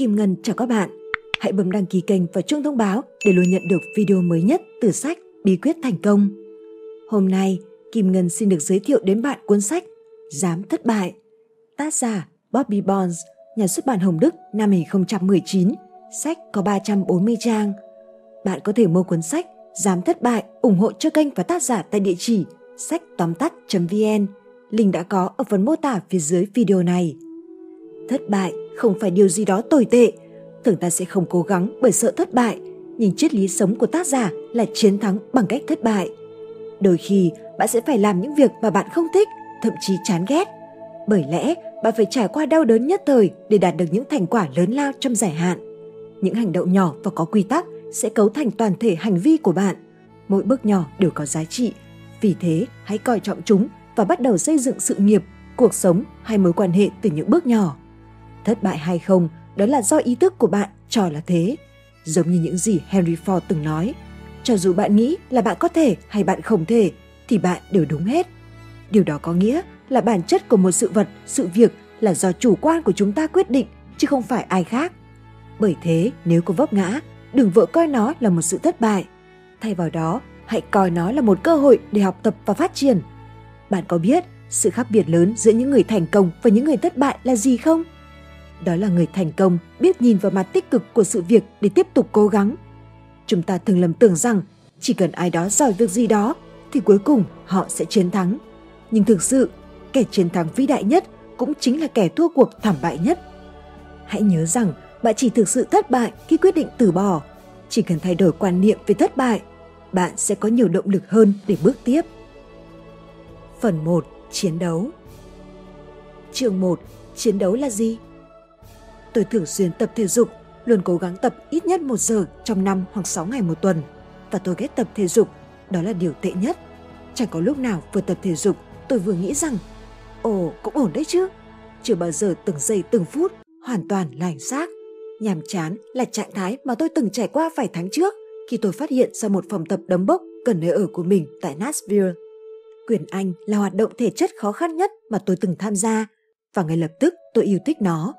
Kim Ngân chào các bạn. Hãy bấm đăng ký kênh và chuông thông báo để luôn nhận được video mới nhất từ sách Bí quyết thành công. Hôm nay, Kim Ngân xin được giới thiệu đến bạn cuốn sách Dám thất bại. Tác giả Bobby Bonds, nhà xuất bản Hồng Đức năm 2019. Sách có 340 trang. Bạn có thể mua cuốn sách Dám thất bại ủng hộ cho kênh và tác giả tại địa chỉ sách tóm tắt.vn. Link đã có ở phần mô tả phía dưới video này. Thất bại không phải điều gì đó tồi tệ, thường ta sẽ không cố gắng bởi sợ thất bại, nhưng triết lý sống của tác giả là chiến thắng bằng cách thất bại. Đôi khi bạn sẽ phải làm những việc mà bạn không thích, thậm chí chán ghét. Bởi lẽ bạn phải trải qua đau đớn nhất thời để đạt được những thành quả lớn lao trong dài hạn. Những hành động nhỏ và có quy tắc sẽ cấu thành toàn thể hành vi của bạn. Mỗi bước nhỏ đều có giá trị, vì thế hãy coi trọng chúng và bắt đầu xây dựng sự nghiệp, cuộc sống hay mối quan hệ từ những bước nhỏ. Thất bại hay không, đó là do ý thức của bạn cho là thế. Giống như những gì Henry Ford từng nói, cho dù bạn nghĩ là bạn có thể hay bạn không thể, thì bạn đều đúng hết. Điều đó có nghĩa là bản chất của một sự vật, sự việc là do chủ quan của chúng ta quyết định, chứ không phải ai khác. Bởi thế, nếu có vấp ngã, đừng vội coi nó là một sự thất bại. Thay vào đó, hãy coi nó là một cơ hội để học tập và phát triển. Bạn có biết sự khác biệt lớn giữa những người thành công và những người thất bại là gì không? Đó là người thành công, biết nhìn vào mặt tích cực của sự việc để tiếp tục cố gắng. Chúng ta thường lầm tưởng rằng chỉ cần ai đó giỏi việc gì đó thì cuối cùng họ sẽ chiến thắng. Nhưng thực sự, kẻ chiến thắng vĩ đại nhất cũng chính là kẻ thua cuộc thảm bại nhất. Hãy nhớ rằng bạn chỉ thực sự thất bại khi quyết định từ bỏ. Chỉ cần thay đổi quan niệm về thất bại, bạn sẽ có nhiều động lực hơn để bước tiếp. Phần 1 chiến đấu. Chương 1 chiến đấu là gì? Tôi thường xuyên tập thể dục, luôn cố gắng tập ít nhất một giờ trong năm hoặc 6 ngày một tuần. Và tôi ghét tập thể dục, đó là điều tệ nhất. Chẳng có lúc nào vừa tập thể dục tôi vừa nghĩ rằng Ồ, cũng ổn đấy chứ. Chưa bao giờ từng giây từng phút hoàn toàn lành xác. Nhàm chán là trạng thái mà tôi từng trải qua vài tháng trước khi tôi phát hiện ra một phòng tập đấm bốc gần nơi ở của mình tại Nashville. Quyền Anh là hoạt động thể chất khó khăn nhất mà tôi từng tham gia và ngay lập tức tôi yêu thích nó.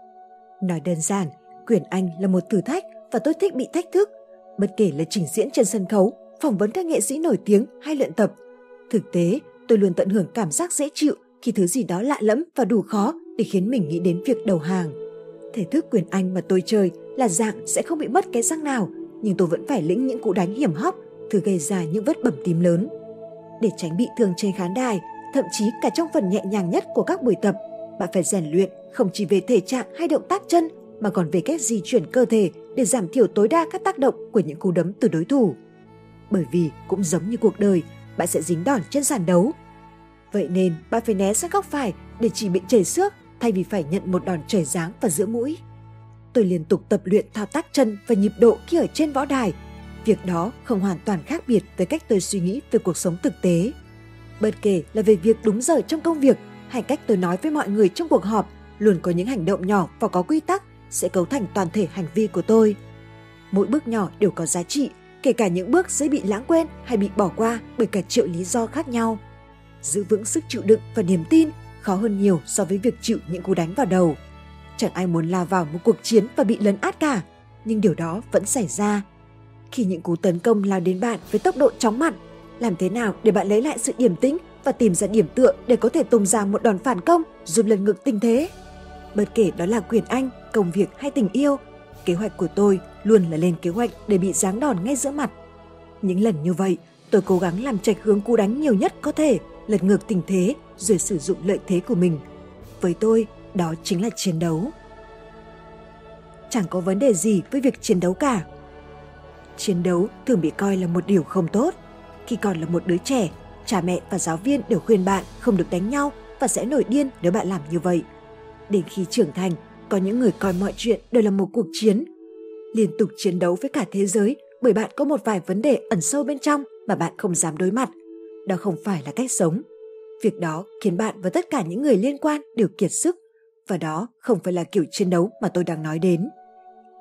Nói đơn giản, quyền Anh là một thử thách và tôi thích bị thách thức. Bất kể là trình diễn trên sân khấu, phỏng vấn các nghệ sĩ nổi tiếng hay luyện tập. Thực tế, tôi luôn tận hưởng cảm giác dễ chịu khi thứ gì đó lạ lẫm và đủ khó để khiến mình nghĩ đến việc đầu hàng. Thể thức quyền Anh mà tôi chơi là dạng sẽ không bị mất cái răng nào, nhưng tôi vẫn phải lĩnh những cú đánh hiểm hóc, thử gây ra những vết bầm tím lớn. Để tránh bị thương trên khán đài, thậm chí cả trong phần nhẹ nhàng nhất của các buổi tập, bạn phải rèn luyện không chỉ về thể trạng hay động tác chân mà còn về cách di chuyển cơ thể để giảm thiểu tối đa các tác động của những cú đấm từ đối thủ. Bởi vì cũng giống như cuộc đời, bạn sẽ dính đòn trên sàn đấu. Vậy nên bạn phải né sang góc phải để chỉ bị chảy xước thay vì phải nhận một đòn trời giáng vào giữa mũi. Tôi liên tục tập luyện thao tác chân và nhịp độ khi ở trên võ đài. Việc đó không hoàn toàn khác biệt với cách tôi suy nghĩ về cuộc sống thực tế. Bất kể là về việc đúng giờ trong công việc hay cách tôi nói với mọi người trong cuộc họp luôn có những hành động nhỏ và có quy tắc sẽ cấu thành toàn thể hành vi của tôi. Mỗi bước nhỏ đều có giá trị, kể cả những bước dễ bị lãng quên hay bị bỏ qua bởi cả triệu lý do khác nhau. Giữ vững sức chịu đựng và niềm tin khó hơn nhiều so với việc chịu những cú đánh vào đầu. Chẳng ai muốn lao vào một cuộc chiến và bị lấn át cả, nhưng điều đó vẫn xảy ra. Khi những cú tấn công lao đến bạn với tốc độ chóng mặt, làm thế nào để bạn lấy lại sự điềm tĩnh và tìm ra điểm tựa để có thể tung ra một đòn phản công giúp lần ngược tình thế? Bất kể đó là quyền anh, công việc hay tình yêu, kế hoạch của tôi luôn là lên kế hoạch để bị giáng đòn ngay giữa mặt. Những lần như vậy, tôi cố gắng làm trạch hướng cú đánh nhiều nhất có thể, lật ngược tình thế rồi sử dụng lợi thế của mình. Với tôi, đó chính là chiến đấu. Chẳng có vấn đề gì với việc chiến đấu cả. Chiến đấu thường bị coi là một điều không tốt. Khi còn là một đứa trẻ, cha mẹ và giáo viên đều khuyên bạn không được đánh nhau và sẽ nổi điên nếu bạn làm như vậy – Đến khi trưởng thành, có những người coi mọi chuyện đều là một cuộc chiến. Liên tục chiến đấu với cả thế giới bởi bạn có một vài vấn đề ẩn sâu bên trong mà bạn không dám đối mặt. Đó không phải là cách sống. Việc đó khiến bạn và tất cả những người liên quan đều kiệt sức và đó không phải là kiểu chiến đấu mà tôi đang nói đến.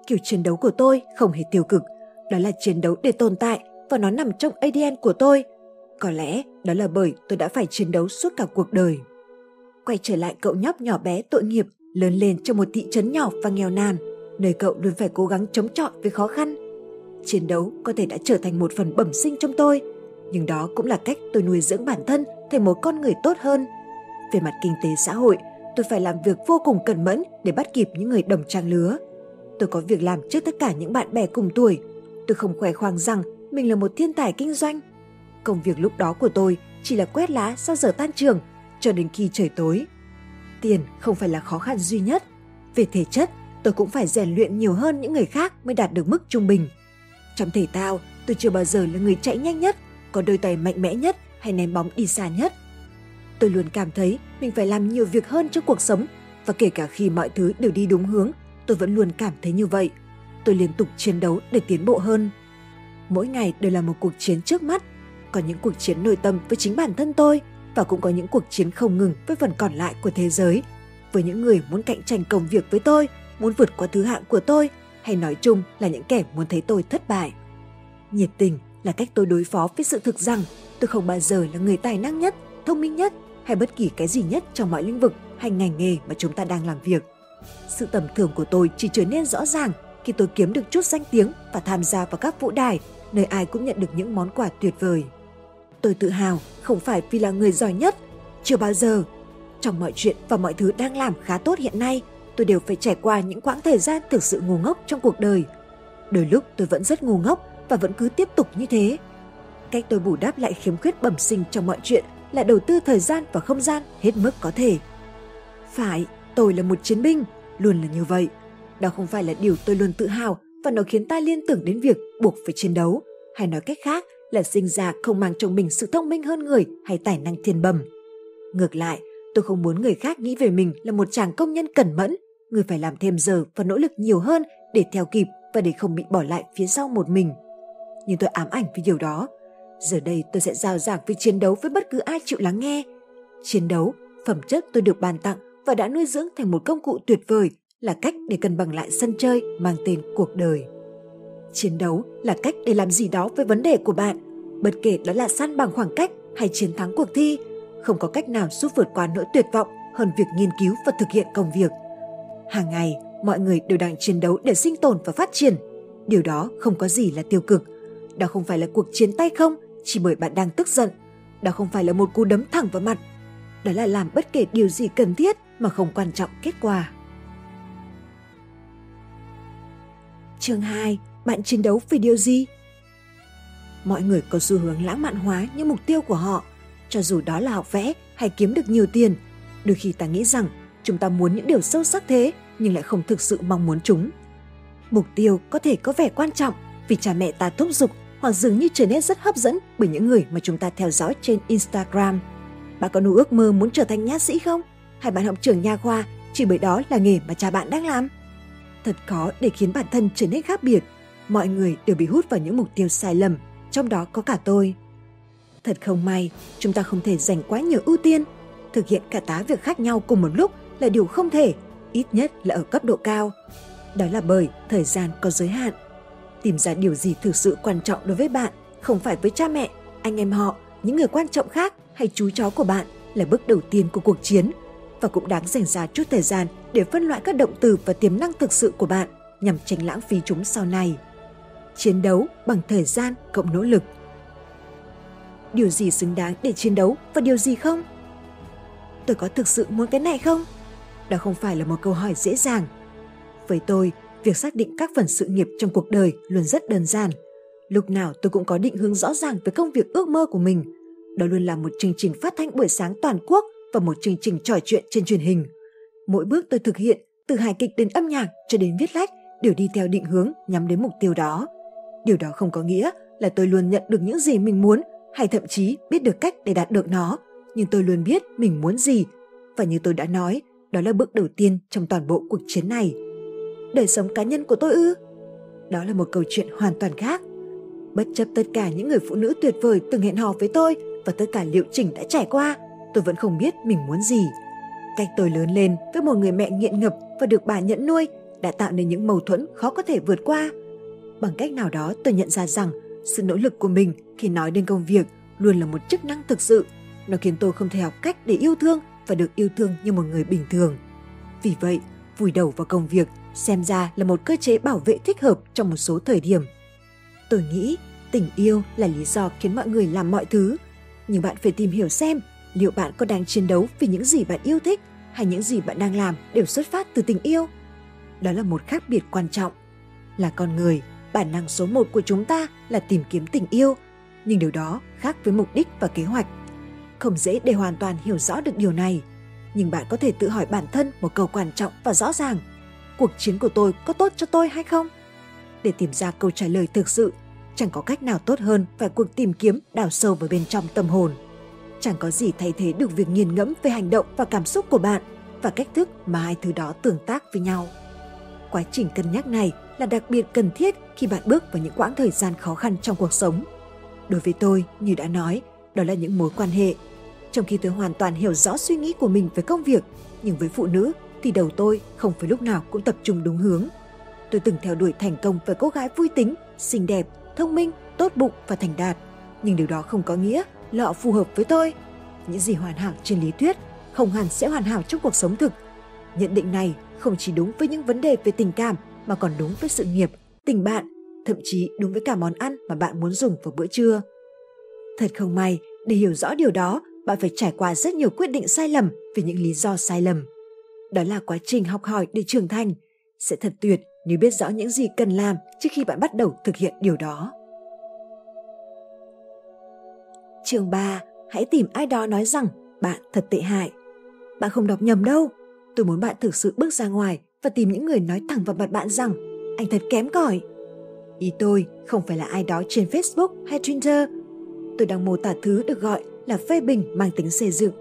Kiểu chiến đấu của tôi không hề tiêu cực, đó là chiến đấu để tồn tại và nó nằm trong ADN của tôi. Có lẽ đó là bởi tôi đã phải chiến đấu suốt cả cuộc đời quay trở lại cậu nhóc nhỏ bé tội nghiệp lớn lên trong một thị trấn nhỏ và nghèo nàn. nơi cậu luôn phải cố gắng chống chọi với khó khăn. Chiến đấu có thể đã trở thành một phần bẩm sinh trong tôi, nhưng đó cũng là cách tôi nuôi dưỡng bản thân thành một con người tốt hơn. Về mặt kinh tế xã hội, tôi phải làm việc vô cùng cẩn mẫn để bắt kịp những người đồng trang lứa. Tôi có việc làm trước tất cả những bạn bè cùng tuổi. Tôi không khoe khoang rằng mình là một thiên tài kinh doanh. Công việc lúc đó của tôi chỉ là quét lá sau giờ tan trường cho đến khi trời tối. Tiền không phải là khó khăn duy nhất. Về thể chất, tôi cũng phải rèn luyện nhiều hơn những người khác mới đạt được mức trung bình. Trong thể thao, tôi chưa bao giờ là người chạy nhanh nhất, có đôi tay mạnh mẽ nhất hay ném bóng đi xa nhất. Tôi luôn cảm thấy mình phải làm nhiều việc hơn trong cuộc sống và kể cả khi mọi thứ đều đi đúng hướng, tôi vẫn luôn cảm thấy như vậy. Tôi liên tục chiến đấu để tiến bộ hơn. Mỗi ngày đều là một cuộc chiến trước mắt, có những cuộc chiến nội tâm với chính bản thân tôi và cũng có những cuộc chiến không ngừng với phần còn lại của thế giới. Với những người muốn cạnh tranh công việc với tôi, muốn vượt qua thứ hạng của tôi, hay nói chung là những kẻ muốn thấy tôi thất bại. Nhiệt tình là cách tôi đối phó với sự thực rằng tôi không bao giờ là người tài năng nhất, thông minh nhất hay bất kỳ cái gì nhất trong mọi lĩnh vực hay ngành nghề mà chúng ta đang làm việc. Sự tầm thường của tôi chỉ trở nên rõ ràng khi tôi kiếm được chút danh tiếng và tham gia vào các vũ đài nơi ai cũng nhận được những món quà tuyệt vời. Tôi tự hào không phải vì là người giỏi nhất, chưa bao giờ. Trong mọi chuyện và mọi thứ đang làm khá tốt hiện nay, tôi đều phải trải qua những quãng thời gian thực sự ngu ngốc trong cuộc đời. Đôi lúc tôi vẫn rất ngu ngốc và vẫn cứ tiếp tục như thế. Cách tôi bù đắp lại khiếm khuyết bẩm sinh trong mọi chuyện là đầu tư thời gian và không gian hết mức có thể. Phải, tôi là một chiến binh, luôn là như vậy. Đó không phải là điều tôi luôn tự hào và nó khiến ta liên tưởng đến việc buộc phải chiến đấu, hay nói cách khác là sinh ra không mang trong mình sự thông minh hơn người hay tài năng thiên bẩm. Ngược lại, tôi không muốn người khác nghĩ về mình là một chàng công nhân cẩn mẫn, người phải làm thêm giờ và nỗ lực nhiều hơn để theo kịp và để không bị bỏ lại phía sau một mình. Nhưng tôi ám ảnh với điều đó. Giờ đây tôi sẽ giao giảng với chiến đấu với bất cứ ai chịu lắng nghe. Chiến đấu, phẩm chất tôi được bàn tặng và đã nuôi dưỡng thành một công cụ tuyệt vời là cách để cân bằng lại sân chơi mang tên cuộc đời. Chiến đấu là cách để làm gì đó với vấn đề của bạn, bất kể đó là săn bằng khoảng cách hay chiến thắng cuộc thi, không có cách nào giúp vượt qua nỗi tuyệt vọng hơn việc nghiên cứu và thực hiện công việc. Hàng ngày, mọi người đều đang chiến đấu để sinh tồn và phát triển. Điều đó không có gì là tiêu cực. Đó không phải là cuộc chiến tay không chỉ bởi bạn đang tức giận. Đó không phải là một cú đấm thẳng vào mặt. Đó là làm bất kể điều gì cần thiết mà không quan trọng kết quả. Chương 2. Bạn chiến đấu vì điều gì? Mọi người có xu hướng lãng mạn hóa những mục tiêu của họ, cho dù đó là học vẽ hay kiếm được nhiều tiền. Đôi khi ta nghĩ rằng chúng ta muốn những điều sâu sắc thế nhưng lại không thực sự mong muốn chúng. Mục tiêu có thể có vẻ quan trọng vì cha mẹ ta thúc giục hoặc dường như trở nên rất hấp dẫn bởi những người mà chúng ta theo dõi trên Instagram. Bạn có nụ ước mơ muốn trở thành nhạc sĩ không? Hay bạn học trường nha khoa chỉ bởi đó là nghề mà cha bạn đang làm? Thật khó để khiến bản thân trở nên khác biệt. Mọi người đều bị hút vào những mục tiêu sai lầm, trong đó có cả tôi. Thật không may, chúng ta không thể dành quá nhiều ưu tiên. Thực hiện cả tá việc khác nhau cùng một lúc là điều không thể, ít nhất là ở cấp độ cao. Đó là bởi thời gian có giới hạn. Tìm ra điều gì thực sự quan trọng đối với bạn, không phải với cha mẹ, anh em họ, những người quan trọng khác hay chú chó của bạn là bước đầu tiên của cuộc chiến và cũng đáng dành ra chút thời gian để phân loại các động từ và tiềm năng thực sự của bạn nhằm tránh lãng phí chúng sau này. Chiến đấu bằng thời gian cộng nỗ lực. Điều gì xứng đáng để chiến đấu và điều gì không? Tôi có thực sự muốn cái này không? Đó không phải là một câu hỏi dễ dàng. Với tôi, việc xác định các phần sự nghiệp trong cuộc đời luôn rất đơn giản. Lúc nào tôi cũng có định hướng rõ ràng về công việc ước mơ của mình. Đó luôn là một chương trình phát thanh buổi sáng toàn quốc và một chương trình trò chuyện trên truyền hình. Mỗi bước tôi thực hiện, từ hài kịch đến âm nhạc cho đến viết lách, đều đi theo định hướng nhắm đến mục tiêu đó. Điều đó không có nghĩa là tôi luôn nhận được những gì mình muốn hay thậm chí biết được cách để đạt được nó, nhưng tôi luôn biết mình muốn gì. Và như tôi đã nói, đó là bước đầu tiên trong toàn bộ cuộc chiến này. Đời sống cá nhân của tôi ư? Đó là một câu chuyện hoàn toàn khác. Bất chấp tất cả những người phụ nữ tuyệt vời từng hẹn hò với tôi và tất cả liệu trình đã trải qua, tôi vẫn không biết mình muốn gì. Cách tôi lớn lên với một người mẹ nghiện ngập và được bà nhẫn nuôi đã tạo nên những mâu thuẫn khó có thể vượt qua. Bằng cách nào đó tôi nhận ra rằng sự nỗ lực của mình khi nói đến công việc luôn là một chức năng thực sự. Nó khiến tôi không thể học cách để yêu thương và được yêu thương như một người bình thường. Vì vậy, vùi đầu vào công việc xem ra là một cơ chế bảo vệ thích hợp trong một số thời điểm. Tôi nghĩ tình yêu là lý do khiến mọi người làm mọi thứ, nhưng bạn phải tìm hiểu xem liệu bạn có đang chiến đấu vì những gì bạn yêu thích hay những gì bạn đang làm đều xuất phát từ tình yêu. Đó là một khác biệt quan trọng. Là con người, bản năng số một của chúng ta là tìm kiếm tình yêu, nhưng điều đó khác với mục đích và kế hoạch. Không dễ để hoàn toàn hiểu rõ được điều này, nhưng bạn có thể tự hỏi bản thân một câu quan trọng và rõ ràng. Cuộc chiến của tôi có tốt cho tôi hay không? Để tìm ra câu trả lời thực sự, chẳng có cách nào tốt hơn phải cuộc tìm kiếm đào sâu vào bên trong tâm hồn. Chẳng có gì thay thế được việc nghiền ngẫm về hành động và cảm xúc của bạn và cách thức mà hai thứ đó tương tác với nhau. Quá trình cân nhắc này là đặc biệt cần thiết khi bạn bước vào những quãng thời gian khó khăn trong cuộc sống. Đối với tôi, như đã nói, đó là những mối quan hệ. Trong khi tôi hoàn toàn hiểu rõ suy nghĩ của mình về công việc, nhưng với phụ nữ thì đầu tôi không phải lúc nào cũng tập trung đúng hướng. Tôi từng theo đuổi thành công với cô gái vui tính, xinh đẹp, thông minh, tốt bụng và thành đạt. Nhưng điều đó không có nghĩa là họ phù hợp với tôi. Những gì hoàn hảo trên lý thuyết không hẳn sẽ hoàn hảo trong cuộc sống thực. Nhận định này không chỉ đúng với những vấn đề về tình cảm mà còn đúng với sự nghiệp, tình bạn, thậm chí đúng với cả món ăn mà bạn muốn dùng vào bữa trưa. Thật không may, để hiểu rõ điều đó, bạn phải trải qua rất nhiều quyết định sai lầm vì những lý do sai lầm. Đó là quá trình học hỏi để trưởng thành. Sẽ thật tuyệt nếu biết rõ những gì cần làm trước khi bạn bắt đầu thực hiện điều đó. Chương 3. Hãy tìm ai đó nói rằng bạn thật tệ hại. Bạn không đọc nhầm đâu. Tôi muốn bạn thực sự bước ra ngoài và tìm những người nói thẳng vào mặt bạn rằng anh thật kém cỏi. Ý tôi không phải là ai đó trên Facebook hay Twitter. Tôi đang mô tả thứ được gọi là phê bình mang tính xây dựng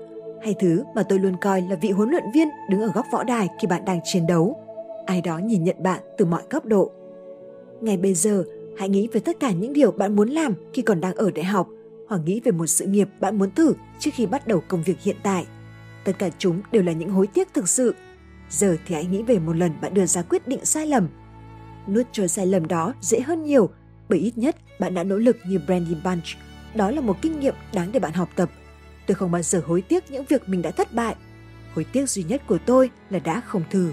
hay thứ mà tôi luôn coi là vị huấn luyện viên đứng ở góc võ đài khi bạn đang chiến đấu. Ai đó nhìn nhận bạn từ mọi góc độ. Ngay bây giờ, hãy nghĩ về tất cả những điều bạn muốn làm khi còn đang ở đại học hoặc nghĩ về một sự nghiệp bạn muốn thử trước khi bắt đầu công việc hiện tại. Tất cả chúng đều là những hối tiếc thực sự. Giờ thì hãy nghĩ về một lần bạn đưa ra quyết định sai lầm. Nuốt trôi sai lầm đó dễ hơn nhiều, bởi ít nhất bạn đã nỗ lực như Brandy Bunch. Đó là một kinh nghiệm đáng để bạn học tập. Tôi không bao giờ hối tiếc những việc mình đã thất bại. Hối tiếc duy nhất của tôi là đã không thử.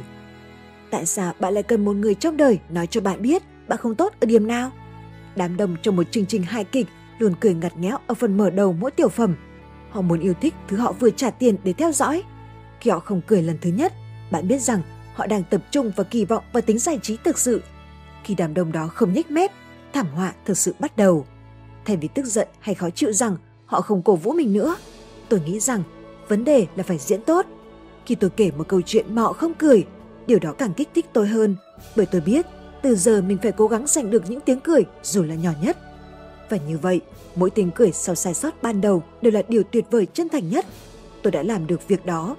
Tại sao bạn lại cần một người trong đời nói cho bạn biết bạn không tốt ở điểm nào? Đám đông trong một chương trình hài kịch luôn cười ngặt nghẽo ở phần mở đầu mỗi tiểu phẩm. Họ muốn yêu thích thứ họ vừa trả tiền để theo dõi. Khi họ không cười lần thứ nhất, bạn biết rằng họ đang tập trung và kỳ vọng vào tính giải trí thực sự. Khi đám đông đó không nhếch mép, thảm họa thực sự bắt đầu. Thay vì tức giận hay khó chịu rằng họ không cổ vũ mình nữa, tôi nghĩ rằng vấn đề là phải diễn tốt. Khi tôi kể một câu chuyện mà họ không cười, điều đó càng kích thích tôi hơn, bởi tôi biết từ giờ mình phải cố gắng giành được những tiếng cười dù là nhỏ nhất. Và như vậy, mỗi tiếng cười sau sai sót ban đầu đều là điều tuyệt vời chân thành nhất. Tôi đã làm được việc đó.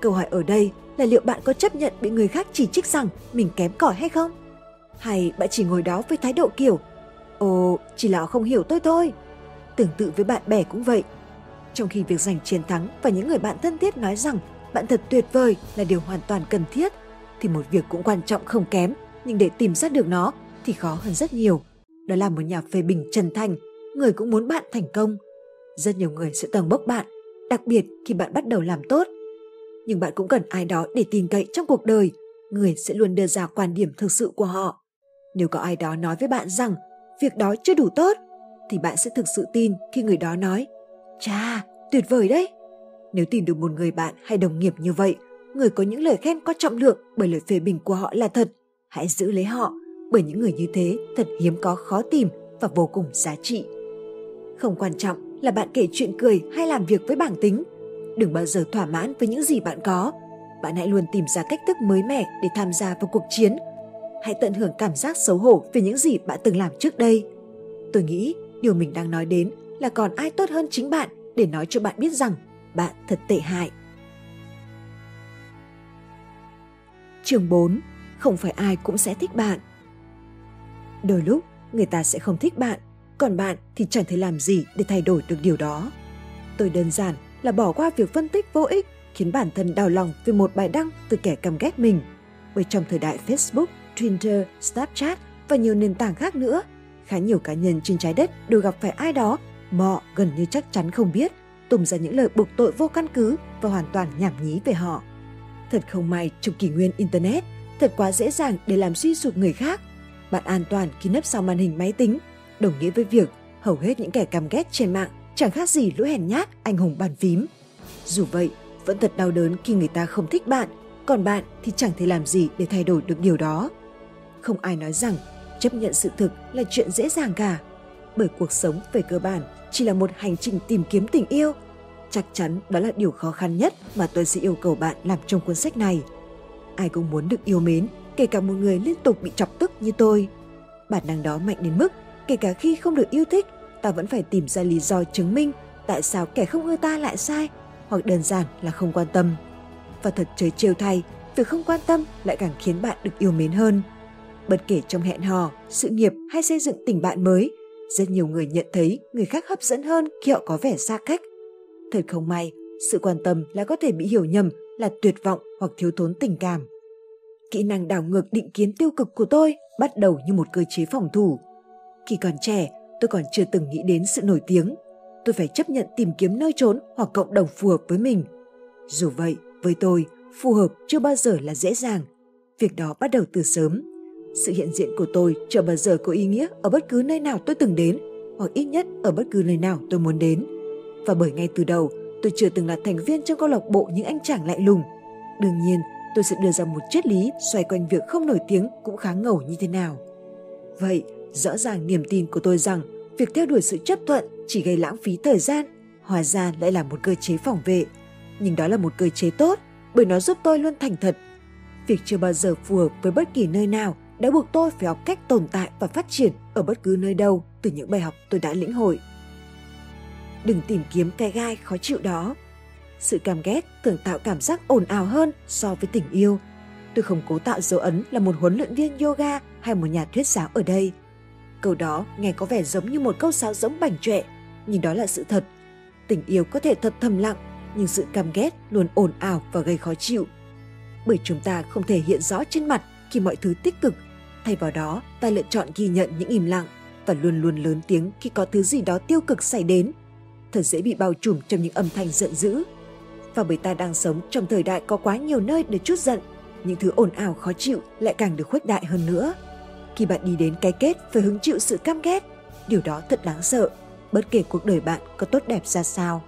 Câu hỏi ở đây là liệu bạn có chấp nhận bị người khác chỉ trích rằng mình kém cỏi hay không? Hay bạn chỉ ngồi đó với thái độ kiểu Ồ, chỉ là họ không hiểu tôi thôi. Tương tự với bạn bè cũng vậy. Trong khi việc giành chiến thắng và những người bạn thân thiết nói rằng bạn thật tuyệt vời là điều hoàn toàn cần thiết, thì một việc cũng quan trọng không kém, nhưng để tìm ra được nó thì khó hơn rất nhiều đó là một nhà phê bình chân thành, người cũng muốn bạn thành công. Rất nhiều người sẽ tầng bốc bạn, đặc biệt khi bạn bắt đầu làm tốt. Nhưng bạn cũng cần ai đó để tin cậy trong cuộc đời, người sẽ luôn đưa ra quan điểm thực sự của họ. Nếu có ai đó nói với bạn rằng việc đó chưa đủ tốt, thì bạn sẽ thực sự tin khi người đó nói Chà, tuyệt vời đấy! Nếu tìm được một người bạn hay đồng nghiệp như vậy, người có những lời khen có trọng lượng bởi lời phê bình của họ là thật, hãy giữ lấy họ bởi những người như thế thật hiếm có khó tìm và vô cùng giá trị. Không quan trọng là bạn kể chuyện cười hay làm việc với bảng tính, đừng bao giờ thỏa mãn với những gì bạn có. Bạn hãy luôn tìm ra cách thức mới mẻ để tham gia vào cuộc chiến. Hãy tận hưởng cảm giác xấu hổ về những gì bạn từng làm trước đây. Tôi nghĩ điều mình đang nói đến là còn ai tốt hơn chính bạn để nói cho bạn biết rằng bạn thật tệ hại. Chương 4. Không phải ai cũng sẽ thích bạn. Đôi lúc, người ta sẽ không thích bạn, còn bạn thì chẳng thể làm gì để thay đổi được điều đó. Tôi đơn giản là bỏ qua việc phân tích vô ích khiến bản thân đau lòng về một bài đăng từ kẻ căm ghét mình. Bởi trong thời đại Facebook, Twitter, Snapchat và nhiều nền tảng khác nữa, khá nhiều cá nhân trên trái đất đều gặp phải ai đó mà họ gần như chắc chắn không biết, tung ra những lời buộc tội vô căn cứ và hoàn toàn nhảm nhí về họ. Thật không may trong kỷ nguyên Internet, thật quá dễ dàng để làm suy sụp người khác. Bạn an toàn khi nấp sau màn hình máy tính, đồng nghĩa với việc hầu hết những kẻ căm ghét trên mạng chẳng khác gì lũ hèn nhát anh hùng bàn phím. Dù vậy, vẫn thật đau đớn khi người ta không thích bạn, còn bạn thì chẳng thể làm gì để thay đổi được điều đó. Không ai nói rằng chấp nhận sự thực là chuyện dễ dàng cả, bởi cuộc sống về cơ bản chỉ là một hành trình tìm kiếm tình yêu. Chắc chắn đó là điều khó khăn nhất mà tôi sẽ yêu cầu bạn làm trong cuốn sách này. Ai cũng muốn được yêu mến, kể cả một người liên tục bị chọc tức như tôi. Bản năng đó mạnh đến mức, kể cả khi không được yêu thích, ta vẫn phải tìm ra lý do chứng minh tại sao kẻ không ưa ta lại sai, hoặc đơn giản là không quan tâm. Và thật trời trêu thay, việc không quan tâm lại càng khiến bạn được yêu mến hơn. Bất kể trong hẹn hò, sự nghiệp hay xây dựng tình bạn mới, rất nhiều người nhận thấy người khác hấp dẫn hơn khi họ có vẻ xa cách. Thật không may, sự quan tâm là có thể bị hiểu nhầm là tuyệt vọng hoặc thiếu thốn tình cảm. Kỹ năng đảo ngược định kiến tiêu cực của tôi bắt đầu như một cơ chế phòng thủ. Khi còn trẻ, tôi còn chưa từng nghĩ đến sự nổi tiếng. Tôi phải chấp nhận tìm kiếm nơi trốn hoặc cộng đồng phù hợp với mình. Dù vậy, với tôi, phù hợp chưa bao giờ là dễ dàng. Việc đó bắt đầu từ sớm. Sự hiện diện của tôi chưa bao giờ có ý nghĩa ở bất cứ nơi nào tôi từng đến, hoặc ít nhất ở bất cứ nơi nào tôi muốn đến. Và bởi ngay từ đầu, tôi chưa từng là thành viên trong câu lạc bộ những anh chàng lạnh lùng. Đương nhiên, tôi sẽ đưa ra một triết lý xoay quanh việc không nổi tiếng cũng khá ngầu như thế nào. Vậy, rõ ràng niềm tin của tôi rằng việc theo đuổi sự chấp thuận chỉ gây lãng phí thời gian, hóa ra lại là một cơ chế phòng vệ. Nhưng đó là một cơ chế tốt bởi nó giúp tôi luôn thành thật. Việc chưa bao giờ phù hợp với bất kỳ nơi nào đã buộc tôi phải học cách tồn tại và phát triển ở bất cứ nơi đâu từ những bài học tôi đã lĩnh hội. Đừng tìm kiếm cái gai khó chịu đó. Sự cam ghét thường tạo cảm giác ồn ào hơn so với tình yêu. Tôi không cố tạo dấu ấn là một huấn luyện viên yoga hay một nhà thuyết giáo ở đây. Câu đó nghe có vẻ giống như một câu sáo giống bảnh trệ, nhưng đó là sự thật. Tình yêu có thể thật thầm lặng, nhưng sự căm ghét luôn ồn ào và gây khó chịu. Bởi chúng ta không thể hiện rõ trên mặt khi mọi thứ tích cực, thay vào đó ta lựa chọn ghi nhận những im lặng và luôn luôn lớn tiếng khi có thứ gì đó tiêu cực xảy đến. Thật dễ bị bao trùm trong những âm thanh giận dữ. Và bởi ta đang sống trong thời đại có quá nhiều nơi để chút giận, những thứ ồn ào khó chịu lại càng được khuếch đại hơn nữa. Khi bạn đi đến cái kết phải hứng chịu sự cam ghét, điều đó thật đáng sợ, bất kể cuộc đời bạn có tốt đẹp ra sao.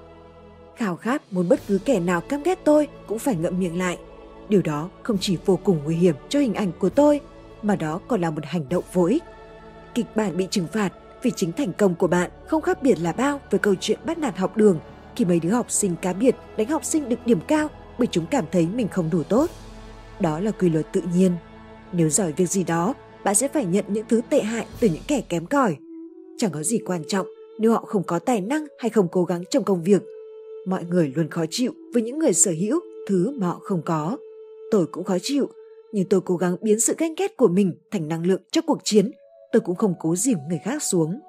Khao khát muốn bất cứ kẻ nào cam ghét tôi cũng phải ngậm miệng lại. Điều đó không chỉ vô cùng nguy hiểm cho hình ảnh của tôi, mà đó còn là một hành động vô ích. Kịch bản bị trừng phạt vì chính thành công của bạn không khác biệt là bao với câu chuyện bắt nạt học đường khi mấy đứa học sinh cá biệt đánh học sinh được điểm cao bởi chúng cảm thấy mình không đủ tốt. Đó là quy luật tự nhiên. Nếu giỏi việc gì đó bạn sẽ phải nhận những thứ tệ hại từ những kẻ kém cỏi. Chẳng có gì quan trọng nếu họ không có tài năng hay không cố gắng trong công việc. Mọi người luôn khó chịu với những người sở hữu thứ mà họ không có. Tôi cũng khó chịu, nhưng tôi cố gắng biến sự ganh ghét của mình thành năng lượng cho cuộc chiến. Tôi cũng không cố dìm người khác xuống.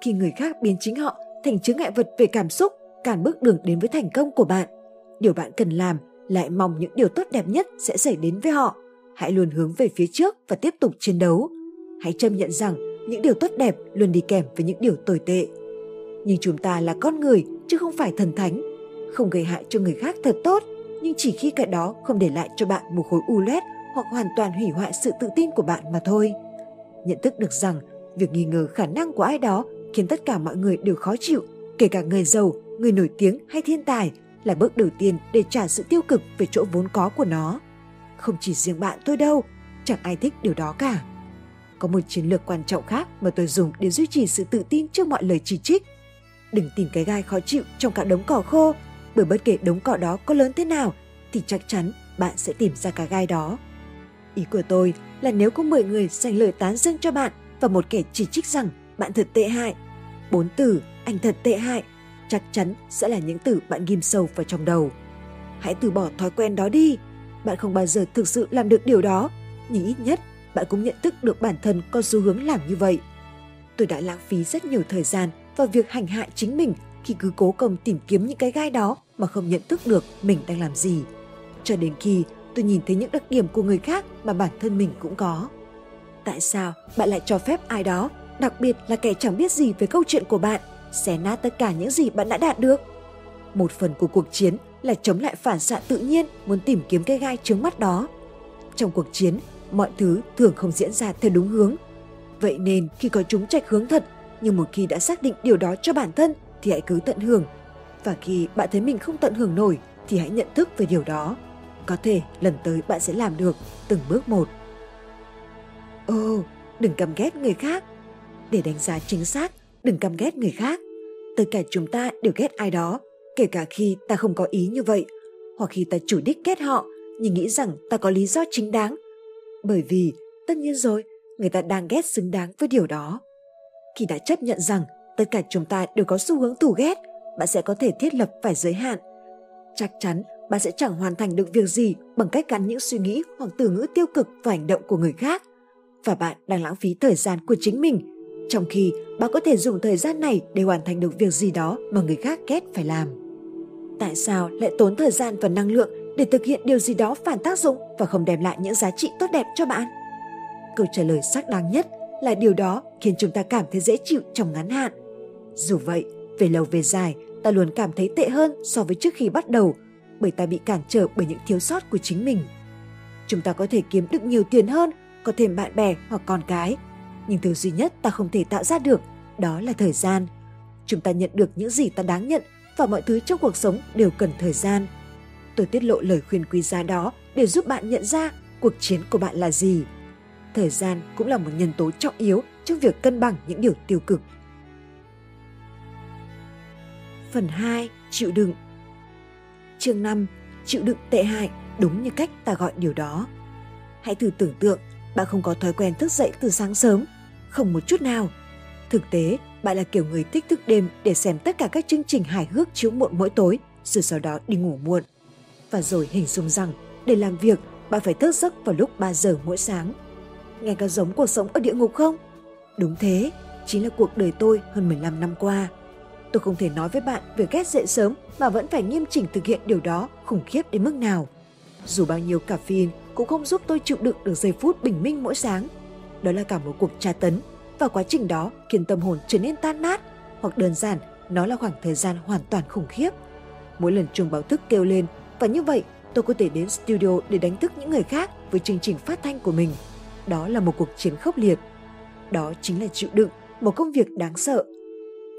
Khi người khác biến chính họ thành chướng ngại vật về cảm xúc, cản bước đường đến với thành công của bạn, điều bạn cần làm lại mong những điều tốt đẹp nhất sẽ xảy đến với họ hãy luôn hướng về phía trước và tiếp tục chiến đấu. Hãy chấp nhận rằng những điều tốt đẹp luôn đi kèm với những điều tồi tệ. Nhưng chúng ta là con người chứ không phải thần thánh. Không gây hại cho người khác thật tốt, nhưng chỉ khi cái đó không để lại cho bạn một khối u loét hoặc hoàn toàn hủy hoại sự tự tin của bạn mà thôi. Nhận thức được rằng việc nghi ngờ khả năng của ai đó khiến tất cả mọi người đều khó chịu, kể cả người giàu, người nổi tiếng hay thiên tài là bước đầu tiên để trả sự tiêu cực về chỗ vốn có của nó. Không chỉ riêng bạn tôi đâu, chẳng ai thích điều đó cả. Có một chiến lược quan trọng khác mà tôi dùng để duy trì sự tự tin trước mọi lời chỉ trích. Đừng tìm cái gai khó chịu trong cả đống cỏ khô, bởi bất kể đống cỏ đó có lớn thế nào thì chắc chắn bạn sẽ tìm ra cái gai đó. Ý của tôi là nếu có 10 người dành lời tán dương cho bạn và một kẻ chỉ trích rằng bạn thật tệ hại, bốn từ anh thật tệ hại chắc chắn sẽ là những từ bạn ghim sâu vào trong đầu. Hãy từ bỏ thói quen đó đi bạn không bao giờ thực sự làm được điều đó, nhưng ít nhất bạn cũng nhận thức được bản thân có xu hướng làm như vậy. Tôi đã lãng phí rất nhiều thời gian vào việc hành hạ chính mình khi cứ cố công tìm kiếm những cái gai đó mà không nhận thức được mình đang làm gì. Cho đến khi tôi nhìn thấy những đặc điểm của người khác mà bản thân mình cũng có. Tại sao bạn lại cho phép ai đó, đặc biệt là kẻ chẳng biết gì về câu chuyện của bạn, xé nát tất cả những gì bạn đã đạt được? Một phần của cuộc chiến là chống lại phản xạ tự nhiên muốn tìm kiếm cái gai trướng mắt đó. Trong cuộc chiến, mọi thứ thường không diễn ra theo đúng hướng. Vậy nên khi có chúng trạch hướng thật, nhưng một khi đã xác định điều đó cho bản thân thì hãy cứ tận hưởng. Và khi bạn thấy mình không tận hưởng nổi thì hãy nhận thức về điều đó. Có thể lần tới bạn sẽ làm được từng bước một. Ồ, đừng căm ghét người khác. Để đánh giá chính xác, đừng căm ghét người khác. Tất cả chúng ta đều ghét ai đó, kể cả khi ta không có ý như vậy, hoặc khi ta chủ đích ghét họ nhưng nghĩ rằng ta có lý do chính đáng. Bởi vì, tất nhiên rồi, người ta đang ghét xứng đáng với điều đó. Khi đã chấp nhận rằng tất cả chúng ta đều có xu hướng thù ghét, bạn sẽ có thể thiết lập phải giới hạn. Chắc chắn bạn sẽ chẳng hoàn thành được việc gì bằng cách gắn những suy nghĩ hoặc từ ngữ tiêu cực vào hành động của người khác. Và bạn đang lãng phí thời gian của chính mình, trong khi bạn có thể dùng thời gian này để hoàn thành được việc gì đó mà người khác ghét phải làm. Tại sao lại tốn thời gian và năng lượng để thực hiện điều gì đó phản tác dụng và không đem lại những giá trị tốt đẹp cho bạn? Câu trả lời xác đáng nhất là điều đó khiến chúng ta cảm thấy dễ chịu trong ngắn hạn. Dù vậy, về lâu về dài, ta luôn cảm thấy tệ hơn so với trước khi bắt đầu bởi ta bị cản trở bởi những thiếu sót của chính mình. Chúng ta có thể kiếm được nhiều tiền hơn, có thêm bạn bè hoặc con cái, nhưng thứ duy nhất ta không thể tạo ra được đó là thời gian. Chúng ta nhận được những gì ta đáng nhận và mọi thứ trong cuộc sống đều cần thời gian. Tôi tiết lộ lời khuyên quý giá đó để giúp bạn nhận ra cuộc chiến của bạn là gì. Thời gian cũng là một nhân tố trọng yếu trong việc cân bằng những điều tiêu cực. Phần 2. Chịu đựng Chương 5. Chịu đựng tệ hại đúng như cách ta gọi điều đó. Hãy thử tưởng tượng bạn không có thói quen thức dậy từ sáng sớm, không một chút nào. Thực tế, bạn là kiểu người thích thức đêm để xem tất cả các chương trình hài hước chiếu muộn mỗi tối, rồi sau đó đi ngủ muộn. Và rồi hình dung rằng để làm việc, bạn phải thức giấc vào lúc 3 giờ mỗi sáng. Nghe có giống cuộc sống ở địa ngục không? Đúng thế, chính là cuộc đời tôi hơn 15 năm qua. Tôi không thể nói với bạn việc ghét dậy sớm mà vẫn phải nghiêm chỉnh thực hiện điều đó khủng khiếp đến mức nào. Dù bao nhiêu caffeine cũng không giúp tôi chịu đựng được giây phút bình minh mỗi sáng. Đó là cả một cuộc tra tấn và quá trình đó khiến tâm hồn trở nên tan nát hoặc đơn giản nó là khoảng thời gian hoàn toàn khủng khiếp. Mỗi lần chuông báo thức kêu lên và như vậy tôi có thể đến studio để đánh thức những người khác với chương trình phát thanh của mình. Đó là một cuộc chiến khốc liệt. Đó chính là chịu đựng, một công việc đáng sợ.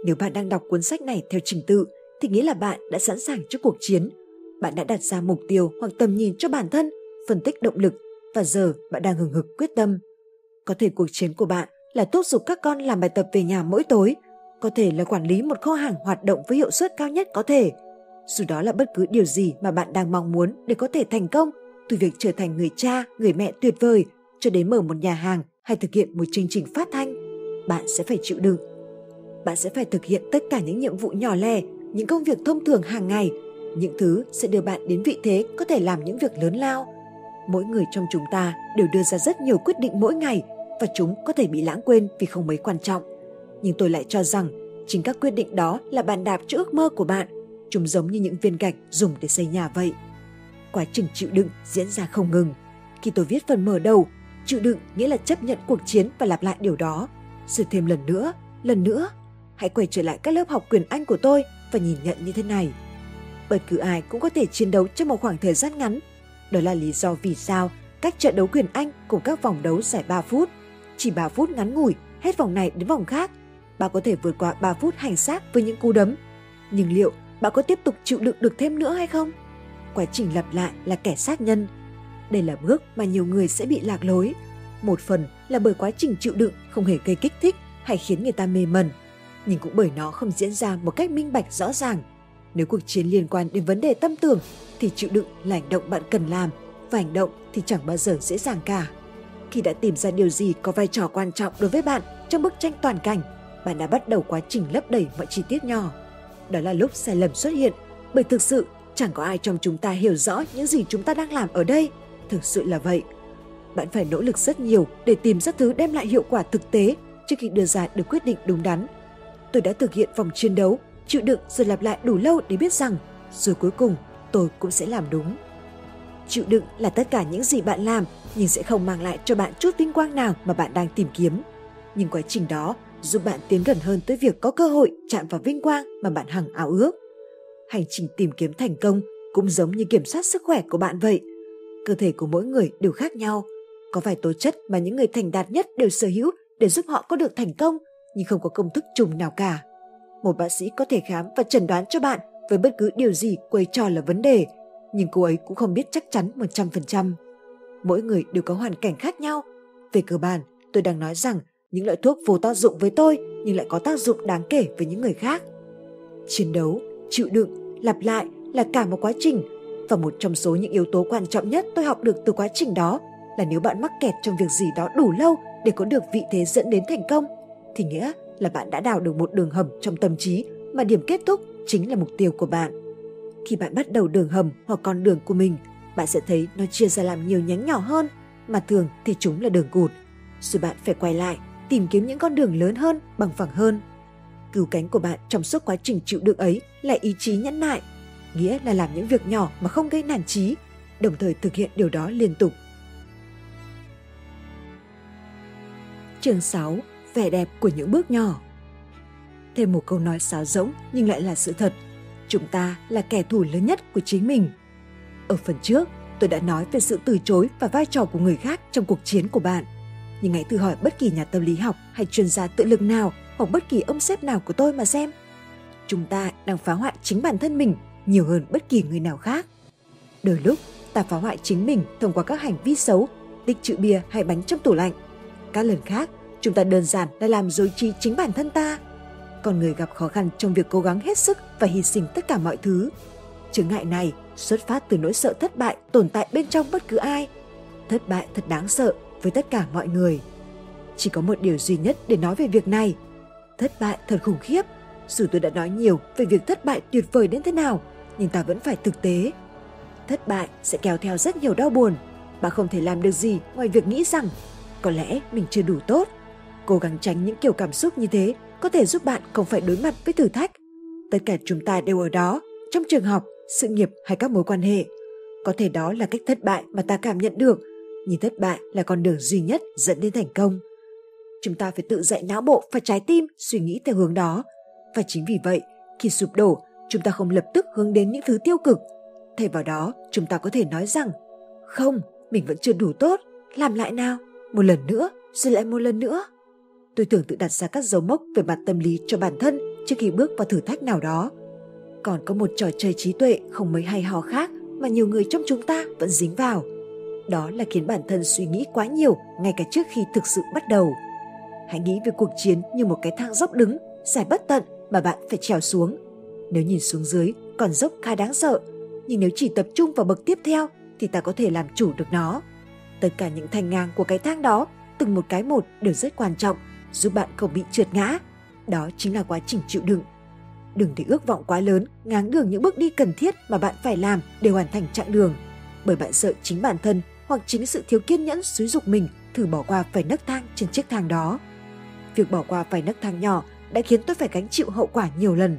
Nếu bạn đang đọc cuốn sách này theo trình tự thì nghĩa là bạn đã sẵn sàng cho cuộc chiến. Bạn đã đặt ra mục tiêu hoặc tầm nhìn cho bản thân, phân tích động lực và giờ bạn đang hừng hực quyết tâm. Có thể cuộc chiến của bạn là thúc giục các con làm bài tập về nhà mỗi tối, có thể là quản lý một kho hàng hoạt động với hiệu suất cao nhất có thể. Dù đó là bất cứ điều gì mà bạn đang mong muốn để có thể thành công, từ việc trở thành người cha, người mẹ tuyệt vời cho đến mở một nhà hàng hay thực hiện một chương trình phát thanh, bạn sẽ phải chịu đựng. Bạn sẽ phải thực hiện tất cả những nhiệm vụ nhỏ lẻ, những công việc thông thường hàng ngày, những thứ sẽ đưa bạn đến vị thế có thể làm những việc lớn lao. Mỗi người trong chúng ta đều đưa ra rất nhiều quyết định mỗi ngày và chúng có thể bị lãng quên vì không mấy quan trọng. Nhưng tôi lại cho rằng chính các quyết định đó là bàn đạp cho ước mơ của bạn. Chúng giống như những viên gạch dùng để xây nhà vậy. Quá trình chịu đựng diễn ra không ngừng. Khi tôi viết phần mở đầu, chịu đựng nghĩa là chấp nhận cuộc chiến và lặp lại điều đó. Rồi thêm lần nữa, lần nữa. Hãy quay trở lại các lớp học quyền Anh của tôi và nhìn nhận như thế này. Bất cứ ai cũng có thể chiến đấu trong một khoảng thời gian ngắn. Đó là lý do vì sao các trận đấu quyền Anh cùng các vòng đấu dài 3 phút chỉ 3 phút ngắn ngủi, hết vòng này đến vòng khác. Bạn có thể vượt qua 3 phút hành xác với những cú đấm. Nhưng liệu bạn có tiếp tục chịu đựng được thêm nữa hay không? Quá trình lặp lại là kẻ sát nhân. Đây là bước mà nhiều người sẽ bị lạc lối. Một phần là bởi quá trình chịu đựng không hề gây kích thích hay khiến người ta mê mẩn, nhưng cũng bởi nó không diễn ra một cách minh bạch rõ ràng. Nếu cuộc chiến liên quan đến vấn đề tâm tưởng thì chịu đựng là hành động bạn cần làm và hành động thì chẳng bao giờ dễ dàng cả. Khi đã tìm ra điều gì có vai trò quan trọng đối với bạn trong bức tranh toàn cảnh, bạn đã bắt đầu quá trình lấp đầy mọi chi tiết nhỏ. Đó là lúc sai lầm xuất hiện, bởi thực sự chẳng có ai trong chúng ta hiểu rõ những gì chúng ta đang làm ở đây. Thực sự là vậy. Bạn phải nỗ lực rất nhiều để tìm ra thứ đem lại hiệu quả thực tế trước khi đưa ra được quyết định đúng đắn. Tôi đã thực hiện vòng chiến đấu, chịu đựng rồi lặp lại đủ lâu để biết rằng rồi cuối cùng tôi cũng sẽ làm đúng. Chịu đựng là tất cả những gì bạn làm nhưng sẽ không mang lại cho bạn chút vinh quang nào mà bạn đang tìm kiếm. Nhưng quá trình đó giúp bạn tiến gần hơn tới việc có cơ hội chạm vào vinh quang mà bạn hằng ao ước. Hành trình tìm kiếm thành công cũng giống như kiểm soát sức khỏe của bạn vậy. Cơ thể của mỗi người đều khác nhau. Có vài tố chất mà những người thành đạt nhất đều sở hữu để giúp họ có được thành công, nhưng không có công thức chung nào cả. Một bác sĩ có thể khám và chẩn đoán cho bạn với bất cứ điều gì cô ấy cho là vấn đề, nhưng cô ấy cũng không biết chắc chắn 100%. Mỗi người đều có hoàn cảnh khác nhau. Về cơ bản, tôi đang nói rằng những loại thuốc vô tác dụng với tôi nhưng lại có tác dụng đáng kể với những người khác. Chiến đấu, chịu đựng, lặp lại là cả một quá trình và một trong số những yếu tố quan trọng nhất tôi học được từ quá trình đó là nếu bạn mắc kẹt trong việc gì đó đủ lâu để có được vị thế dẫn đến thành công thì nghĩa là bạn đã đào được một đường hầm trong tâm trí mà điểm kết thúc chính là mục tiêu của bạn. Khi bạn bắt đầu đường hầm hoặc con đường của mình, bạn sẽ thấy nó chia ra làm nhiều nhánh nhỏ hơn, mà thường thì chúng là đường cụt. Rồi bạn phải quay lại, tìm kiếm những con đường lớn hơn, bằng phẳng hơn. Cứu cánh của bạn trong suốt quá trình chịu đựng ấy là ý chí nhẫn nại, nghĩa là làm những việc nhỏ mà không gây nản trí, đồng thời thực hiện điều đó liên tục. Chương 6. Vẻ đẹp của những bước nhỏ Thêm một câu nói sáo rỗng nhưng lại là sự thật. Chúng ta là kẻ thù lớn nhất của chính mình. Ở phần trước, tôi đã nói về sự từ chối và vai trò của người khác trong cuộc chiến của bạn. Nhưng hãy thử hỏi bất kỳ nhà tâm lý học hay chuyên gia tự lực nào hoặc bất kỳ ông sếp nào của tôi mà xem. Chúng ta đang phá hoại chính bản thân mình nhiều hơn bất kỳ người nào khác. Đôi lúc, ta phá hoại chính mình thông qua các hành vi xấu, tích trữ bia hay bánh trong tủ lạnh. Các lần khác, chúng ta đơn giản là làm dối trí chính bản thân ta. Con người gặp khó khăn trong việc cố gắng hết sức và hy sinh tất cả mọi thứ. Chứng ngại này xuất phát từ nỗi sợ thất bại tồn tại bên trong bất cứ ai. Thất bại thật đáng sợ với tất cả mọi người. Chỉ có một điều duy nhất để nói về việc này. Thất bại thật khủng khiếp. Dù tôi đã nói nhiều về việc thất bại tuyệt vời đến thế nào, nhưng ta vẫn phải thực tế. Thất bại sẽ kéo theo rất nhiều đau buồn. Bạn không thể làm được gì ngoài việc nghĩ rằng có lẽ mình chưa đủ tốt. Cố gắng tránh những kiểu cảm xúc như thế có thể giúp bạn không phải đối mặt với thử thách. Tất cả chúng ta đều ở đó, trong trường học, sự nghiệp hay các mối quan hệ. Có thể đó là cách thất bại mà ta cảm nhận được, nhưng thất bại là con đường duy nhất dẫn đến thành công. Chúng ta phải tự dạy não bộ và trái tim suy nghĩ theo hướng đó. Và chính vì vậy, khi sụp đổ, chúng ta không lập tức hướng đến những thứ tiêu cực. Thay vào đó, chúng ta có thể nói rằng, không, mình vẫn chưa đủ tốt, làm lại nào, một lần nữa, rồi lại một lần nữa. Tôi thường tự đặt ra các dấu mốc về mặt tâm lý cho bản thân trước khi bước vào thử thách nào đó. Còn có một trò chơi trí tuệ không mấy hay ho khác mà nhiều người trong chúng ta vẫn dính vào. Đó là khiến bản thân suy nghĩ quá nhiều ngay cả trước khi thực sự bắt đầu. Hãy nghĩ về cuộc chiến như một cái thang dốc đứng, dài bất tận mà bạn phải trèo xuống. Nếu nhìn xuống dưới, còn dốc khá đáng sợ, nhưng nếu chỉ tập trung vào bậc tiếp theo thì ta có thể làm chủ được nó. Tất cả những thành ngang của cái thang đó, từng một cái một đều rất quan trọng, giúp bạn không bị trượt ngã. Đó chính là quá trình chịu đựng. Đừng để ước vọng quá lớn ngáng đường những bước đi cần thiết mà bạn phải làm để hoàn thành chặng đường. Bởi bạn sợ chính bản thân hoặc chính sự thiếu kiên nhẫn xúi dục mình thử bỏ qua phải nấc thang trên chiếc thang đó. Việc bỏ qua phải nấc thang nhỏ đã khiến tôi phải gánh chịu hậu quả nhiều lần.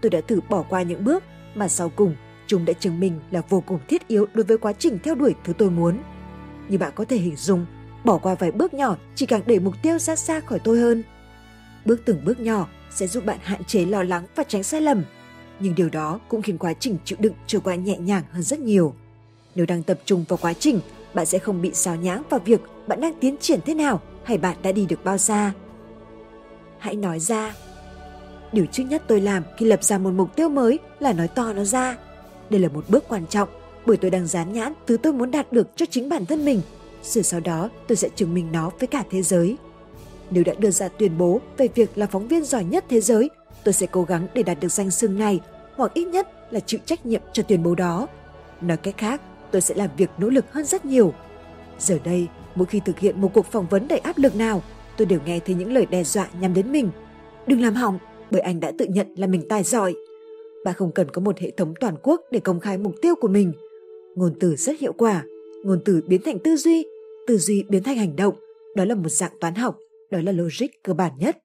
Tôi đã thử bỏ qua những bước mà sau cùng chúng đã chứng minh là vô cùng thiết yếu đối với quá trình theo đuổi thứ tôi muốn. Như bạn có thể hình dung, bỏ qua vài bước nhỏ chỉ càng để mục tiêu ra xa khỏi tôi hơn. Bước từng bước nhỏ sẽ giúp bạn hạn chế lo lắng và tránh sai lầm. Nhưng điều đó cũng khiến quá trình chịu đựng trở qua nhẹ nhàng hơn rất nhiều. Nếu đang tập trung vào quá trình, bạn sẽ không bị sao nhãng vào việc bạn đang tiến triển thế nào hay bạn đã đi được bao xa. Hãy nói ra. Điều trước nhất tôi làm khi lập ra một mục tiêu mới là nói to nó ra. Đây là một bước quan trọng bởi tôi đang dán nhãn thứ tôi muốn đạt được cho chính bản thân mình. Rồi sau đó tôi sẽ chứng minh nó với cả thế giới. Nếu đã đưa ra tuyên bố về việc là phóng viên giỏi nhất thế giới, tôi sẽ cố gắng để đạt được danh xưng này hoặc ít nhất là chịu trách nhiệm cho tuyên bố đó. Nói cách khác, tôi sẽ làm việc nỗ lực hơn rất nhiều. Giờ đây, mỗi khi thực hiện một cuộc phỏng vấn đầy áp lực nào, tôi đều nghe thấy những lời đe dọa nhằm đến mình. Đừng làm hỏng, bởi anh đã tự nhận là mình tài giỏi. Bạn không cần có một hệ thống toàn quốc để công khai mục tiêu của mình. Ngôn từ rất hiệu quả, ngôn từ biến thành tư duy, tư duy biến thành hành động. Đó là một dạng toán học, đó là logic cơ bản nhất.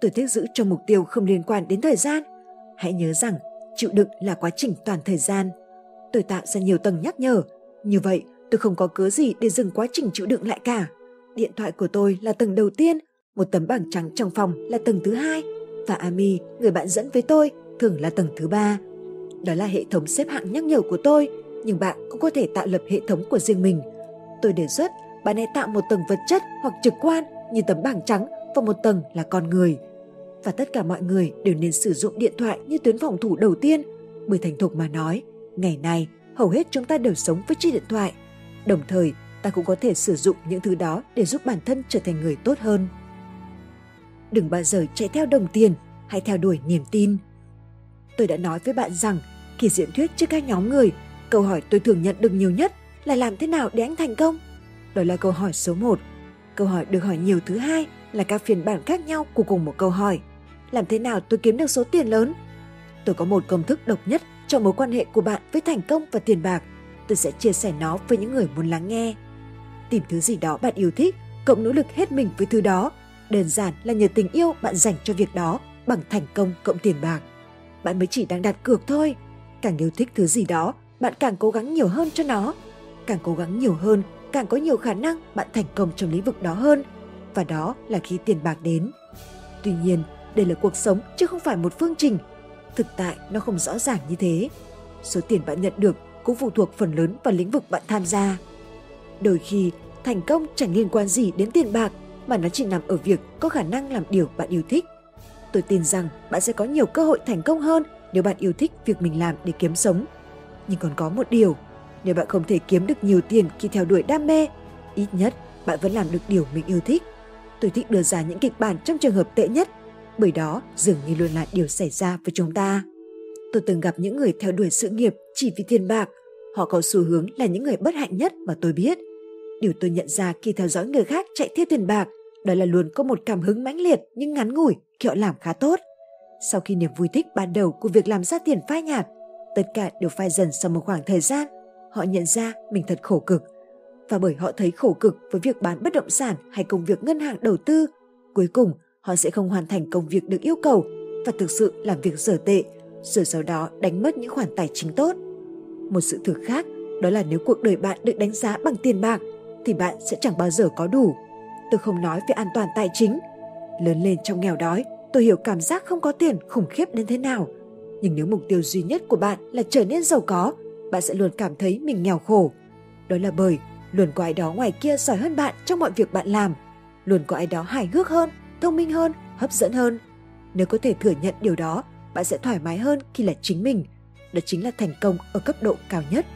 Tôi thích giữ cho mục tiêu không liên quan đến thời gian. Hãy nhớ rằng chịu đựng là quá trình toàn thời gian. Tôi tạo ra nhiều tầng nhắc nhở. Như vậy, tôi không có cớ gì để dừng quá trình chịu đựng lại cả. Điện thoại của tôi là tầng đầu tiên, một tấm bảng trắng trong phòng là tầng thứ hai và Ami, người bạn dẫn với tôi, thường là tầng thứ ba. Đó là hệ thống xếp hạng nhắc nhở của tôi, nhưng bạn cũng có thể tạo lập hệ thống của riêng mình. Tôi đề xuất bạn hãy tạo một tầng vật chất hoặc trực quan như tấm bảng trắng và một tầng là con người. Và tất cả mọi người đều nên sử dụng điện thoại như tuyến phòng thủ đầu tiên, bởi thành thục mà nói, ngày nay hầu hết chúng ta đều sống với chiếc điện thoại. Đồng thời, ta cũng có thể sử dụng những thứ đó để giúp bản thân trở thành người tốt hơn. Đừng bao giờ chạy theo đồng tiền, hãy theo đuổi niềm tin. Tôi đã nói với bạn rằng, khi diễn thuyết trước các nhóm người, câu hỏi tôi thường nhận được nhiều nhất là làm thế nào để anh thành công? Đó là câu hỏi số 1. Câu hỏi được hỏi nhiều thứ hai là các phiên bản khác nhau của cùng một câu hỏi. Làm thế nào tôi kiếm được số tiền lớn? Tôi có một công thức độc nhất cho mối quan hệ của bạn với thành công và tiền bạc. Tôi sẽ chia sẻ nó với những người muốn lắng nghe. Tìm thứ gì đó bạn yêu thích, cộng nỗ lực hết mình với thứ đó. Đơn giản là nhờ tình yêu bạn dành cho việc đó bằng thành công cộng tiền bạc. Bạn mới chỉ đang đặt cược thôi. Càng yêu thích thứ gì đó, bạn càng cố gắng nhiều hơn cho nó. Càng cố gắng nhiều hơn, càng có nhiều khả năng bạn thành công trong lĩnh vực đó hơn. Và đó là khi tiền bạc đến. Tuy nhiên, đây là cuộc sống chứ không phải một phương trình. Thực tại nó không rõ ràng như thế. Số tiền bạn nhận được cũng phụ thuộc phần lớn vào lĩnh vực bạn tham gia. Đôi khi, thành công chẳng liên quan gì đến tiền bạc mà nó chỉ nằm ở việc có khả năng làm điều bạn yêu thích. Tôi tin rằng bạn sẽ có nhiều cơ hội thành công hơn nếu bạn yêu thích việc mình làm để kiếm sống. Nhưng còn có một điều, nếu bạn không thể kiếm được nhiều tiền khi theo đuổi đam mê, ít nhất bạn vẫn làm được điều mình yêu thích. Tôi thích đưa ra những kịch bản trong trường hợp tệ nhất, bởi đó dường như luôn là điều xảy ra với chúng ta. Tôi từng gặp những người theo đuổi sự nghiệp chỉ vì tiền bạc. Họ có xu hướng là những người bất hạnh nhất mà tôi biết. Điều tôi nhận ra khi theo dõi người khác chạy theo tiền bạc đó là luôn có một cảm hứng mãnh liệt nhưng ngắn ngủi khi họ làm khá tốt. Sau khi niềm vui thích ban đầu của việc làm ra tiền phai nhạt, tất cả đều phai dần sau một khoảng thời gian. Họ nhận ra mình thật khổ cực. Và bởi họ thấy khổ cực với việc bán bất động sản hay công việc ngân hàng đầu tư, cuối cùng họ sẽ không hoàn thành công việc được yêu cầu và thực sự làm việc dở tệ, rồi sau đó đánh mất những khoản tài chính tốt. Một sự thực khác đó là nếu cuộc đời bạn được đánh giá bằng tiền bạc thì bạn sẽ chẳng bao giờ có đủ. Tôi không nói về an toàn tài chính. Lớn lên trong nghèo đói, tôi hiểu cảm giác không có tiền khủng khiếp đến thế nào. Nhưng nếu mục tiêu duy nhất của bạn là trở nên giàu có, bạn sẽ luôn cảm thấy mình nghèo khổ. Đó là bởi luôn có ai đó ngoài kia giỏi hơn bạn trong mọi việc bạn làm. Luôn có ai đó hài hước hơn, thông minh hơn, hấp dẫn hơn. Nếu có thể thừa nhận điều đó, bạn sẽ thoải mái hơn khi là chính mình. Đó chính là thành công ở cấp độ cao nhất.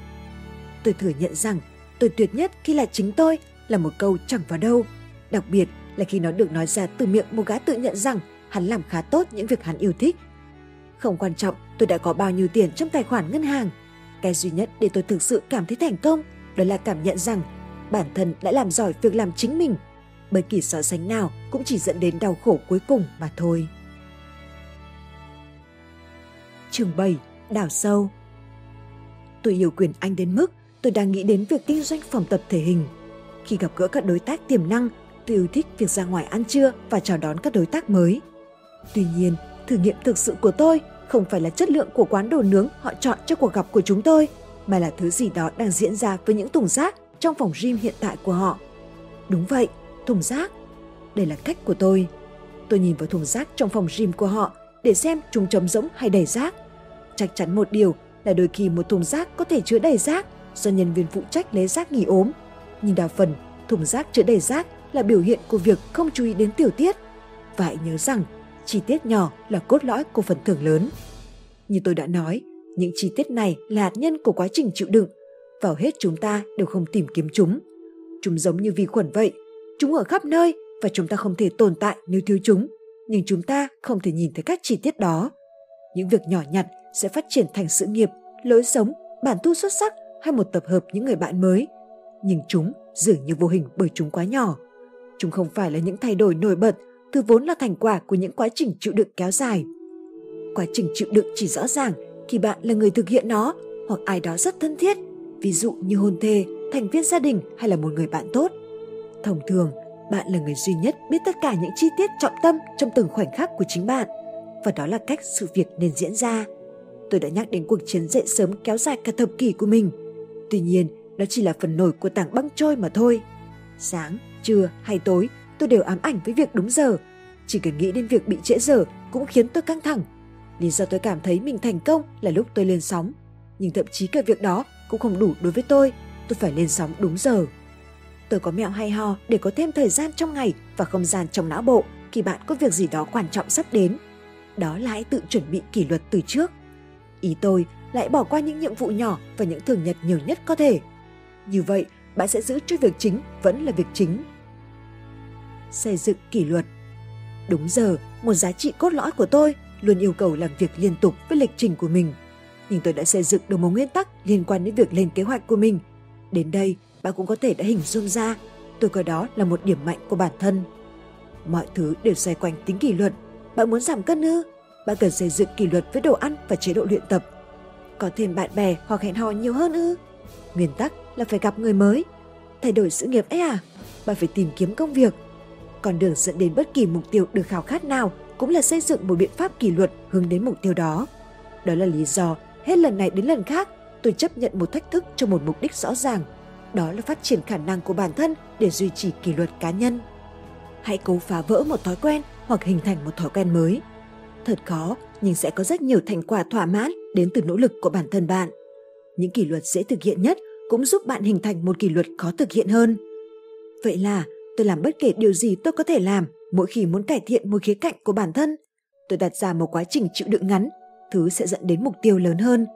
Tôi thừa nhận rằng tôi tuyệt nhất khi là chính tôi là một câu chẳng vào đâu. Đặc biệt là khi nó được nói ra từ miệng một gã tự nhận rằng hắn làm khá tốt những việc hắn yêu thích. Không quan trọng tôi đã có bao nhiêu tiền trong tài khoản ngân hàng. Cái duy nhất để tôi thực sự cảm thấy thành công đó là cảm nhận rằng bản thân đã làm giỏi việc làm chính mình. Bởi kỳ so sánh nào cũng chỉ dẫn đến đau khổ cuối cùng mà thôi. Trường 7. Đào sâu Tôi yêu quyền Anh đến mức tôi đang nghĩ đến việc kinh doanh phòng tập thể hình. Khi gặp gỡ các đối tác tiềm năng, tôi yêu thích việc ra ngoài ăn trưa và chào đón các đối tác mới. Tuy nhiên, thử nghiệm thực sự của tôi không phải là chất lượng của quán đồ nướng họ chọn cho cuộc gặp của chúng tôi, mà là thứ gì đó đang diễn ra với những thùng rác trong phòng gym hiện tại của họ. Đúng vậy, thùng rác. Đây là cách của tôi. Tôi nhìn vào thùng rác trong phòng gym của họ để xem chúng trống rỗng hay đầy rác. Chắc chắn một điều là đôi khi một thùng rác có thể chứa đầy rác do nhân viên phụ trách lấy rác nghỉ ốm. Nhưng đa phần, thùng rác chứa đầy rác là biểu hiện của việc không chú ý đến tiểu tiết. Phải nhớ rằng, chi tiết nhỏ là cốt lõi của phần thưởng lớn. Như tôi đã nói, những chi tiết này là hạt nhân của quá trình chịu đựng. Vào hết chúng ta đều không tìm kiếm chúng. Chúng giống như vi khuẩn vậy. Chúng ở khắp nơi và chúng ta không thể tồn tại nếu thiếu chúng. Nhưng chúng ta không thể nhìn thấy các chi tiết đó. Những việc nhỏ nhặt sẽ phát triển thành sự nghiệp, lối sống, bản thu xuất sắc hay một tập hợp những người bạn mới. Nhưng chúng dường như vô hình bởi chúng quá nhỏ. Chúng không phải là những thay đổi nổi bật, thứ vốn là thành quả của những quá trình chịu đựng kéo dài. Quá trình chịu đựng chỉ rõ ràng khi bạn là người thực hiện nó hoặc ai đó rất thân thiết, ví dụ như hôn thê, thành viên gia đình hay là một người bạn tốt. Thông thường, bạn là người duy nhất biết tất cả những chi tiết trọng tâm trong từng khoảnh khắc của chính bạn và đó là cách sự việc nên diễn ra. Tôi đã nhắc đến cuộc chiến dậy sớm kéo dài cả thập kỷ của mình. Tuy nhiên, đó chỉ là phần nổi của tảng băng trôi mà thôi. Sáng, trưa hay tối, tôi đều ám ảnh với việc đúng giờ. Chỉ cần nghĩ đến việc bị trễ giờ cũng khiến tôi căng thẳng. Lý do tôi cảm thấy mình thành công là lúc tôi lên sóng. Nhưng thậm chí cả việc đó cũng không đủ đối với tôi. Tôi phải lên sóng đúng giờ. Tôi có mẹo hay ho để có thêm thời gian trong ngày và không gian trong não bộ khi bạn có việc gì đó quan trọng sắp đến. Đó là hãy tự chuẩn bị kỷ luật từ trước. Ý tôi lại bỏ qua những nhiệm vụ nhỏ và những thường nhật nhiều nhất có thể. Như vậy, bạn sẽ giữ cho việc chính vẫn là việc chính. Xây dựng kỷ luật Đúng giờ, một giá trị cốt lõi của tôi luôn yêu cầu làm việc liên tục với lịch trình của mình. Nhưng tôi đã xây dựng được một nguyên tắc liên quan đến việc lên kế hoạch của mình. Đến đây, bạn cũng có thể đã hình dung ra, tôi coi đó là một điểm mạnh của bản thân. Mọi thứ đều xoay quanh tính kỷ luật. Bạn muốn giảm cân ư? Bạn cần xây dựng kỷ luật với đồ ăn và chế độ luyện tập. Có thêm bạn bè hoặc hẹn hò nhiều hơn ư? Nguyên tắc là phải gặp người mới. Thay đổi sự nghiệp ấy à? Bạn phải tìm kiếm công việc con đường dẫn đến bất kỳ mục tiêu được khao khát nào cũng là xây dựng một biện pháp kỷ luật hướng đến mục tiêu đó. Đó là lý do hết lần này đến lần khác tôi chấp nhận một thách thức cho một mục đích rõ ràng. Đó là phát triển khả năng của bản thân để duy trì kỷ luật cá nhân. Hãy cố phá vỡ một thói quen hoặc hình thành một thói quen mới. Thật khó, nhưng sẽ có rất nhiều thành quả thỏa mãn đến từ nỗ lực của bản thân bạn. Những kỷ luật dễ thực hiện nhất cũng giúp bạn hình thành một kỷ luật khó thực hiện hơn. Vậy là tôi làm bất kể điều gì tôi có thể làm mỗi khi muốn cải thiện một khía cạnh của bản thân. Tôi đặt ra một quá trình chịu đựng ngắn, thứ sẽ dẫn đến mục tiêu lớn hơn.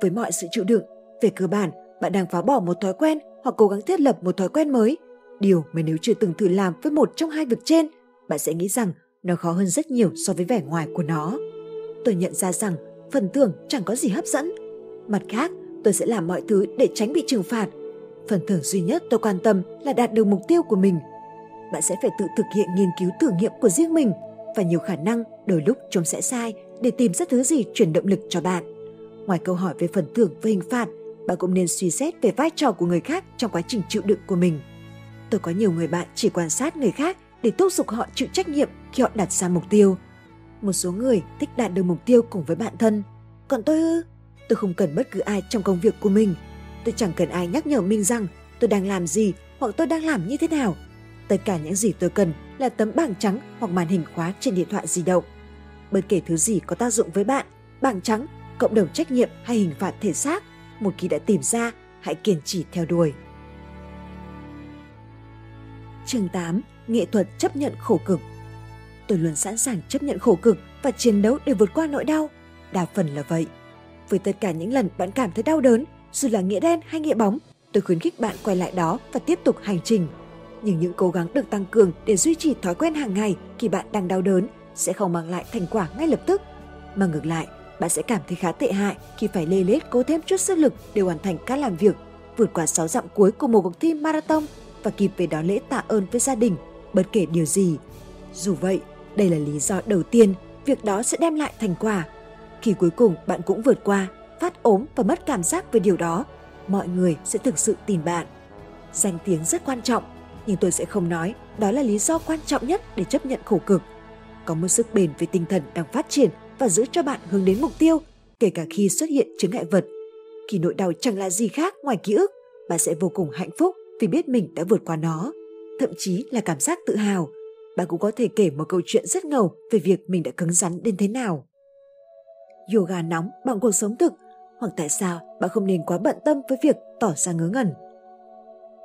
Với mọi sự chịu đựng, về cơ bản, bạn đang phá bỏ một thói quen hoặc cố gắng thiết lập một thói quen mới. Điều mà nếu chưa từng thử làm với một trong hai việc trên, bạn sẽ nghĩ rằng nó khó hơn rất nhiều so với vẻ ngoài của nó. Tôi nhận ra rằng phần thưởng chẳng có gì hấp dẫn. Mặt khác, tôi sẽ làm mọi thứ để tránh bị trừng phạt. Phần thưởng duy nhất tôi quan tâm là đạt được mục tiêu của mình. Bạn sẽ phải tự thực hiện nghiên cứu thử nghiệm của riêng mình và nhiều khả năng đôi lúc chúng sẽ sai để tìm ra thứ gì truyền động lực cho bạn. Ngoài câu hỏi về phần thưởng và hình phạt, bạn cũng nên suy xét về vai trò của người khác trong quá trình chịu đựng của mình. Tôi có nhiều người bạn chỉ quan sát người khác để thúc giục họ chịu trách nhiệm khi họ đặt ra mục tiêu. Một số người thích đạt được mục tiêu cùng với bạn thân. Còn tôi ư? Tôi không cần bất cứ ai trong công việc của mình. Tôi chẳng cần ai nhắc nhở mình rằng tôi đang làm gì hoặc tôi đang làm như thế nào. Tất cả những gì tôi cần là tấm bảng trắng hoặc màn hình khóa trên điện thoại di động. Bất kể thứ gì có tác dụng với bạn, bảng trắng, cộng đồng trách nhiệm hay hình phạt thể xác, một khi đã tìm ra, hãy kiên trì theo đuổi. Chương 8. Nghệ thuật chấp nhận khổ cực Tôi luôn sẵn sàng chấp nhận khổ cực và chiến đấu để vượt qua nỗi đau. Đa phần là vậy. Với tất cả những lần bạn cảm thấy đau đớn, dù là nghĩa đen hay nghĩa bóng, tôi khuyến khích bạn quay lại đó và tiếp tục hành trình. Nhưng những cố gắng được tăng cường để duy trì thói quen hàng ngày khi bạn đang đau đớn sẽ không mang lại thành quả ngay lập tức. Mà ngược lại, bạn sẽ cảm thấy khá tệ hại khi phải lê lết cố thêm chút sức lực để hoàn thành các làm việc, vượt qua 6 dặm cuối của một cuộc thi marathon và kịp về đón lễ tạ ơn với gia đình, bất kể điều gì. Dù vậy, đây là lý do đầu tiên việc đó sẽ đem lại thành quả. Khi cuối cùng bạn cũng vượt qua, phát ốm và mất cảm giác về điều đó, mọi người sẽ thực sự tin bạn. Danh tiếng rất quan trọng, nhưng tôi sẽ không nói đó là lý do quan trọng nhất để chấp nhận khổ cực. Có một sức bền về tinh thần đang phát triển và giữ cho bạn hướng đến mục tiêu, kể cả khi xuất hiện chứng ngại vật. Khi nỗi đau chẳng là gì khác ngoài ký ức, bạn sẽ vô cùng hạnh phúc vì biết mình đã vượt qua nó. Thậm chí là cảm giác tự hào. Bạn cũng có thể kể một câu chuyện rất ngầu về việc mình đã cứng rắn đến thế nào. Yoga nóng bằng cuộc sống thực hoặc tại sao bạn không nên quá bận tâm với việc tỏ ra ngớ ngẩn.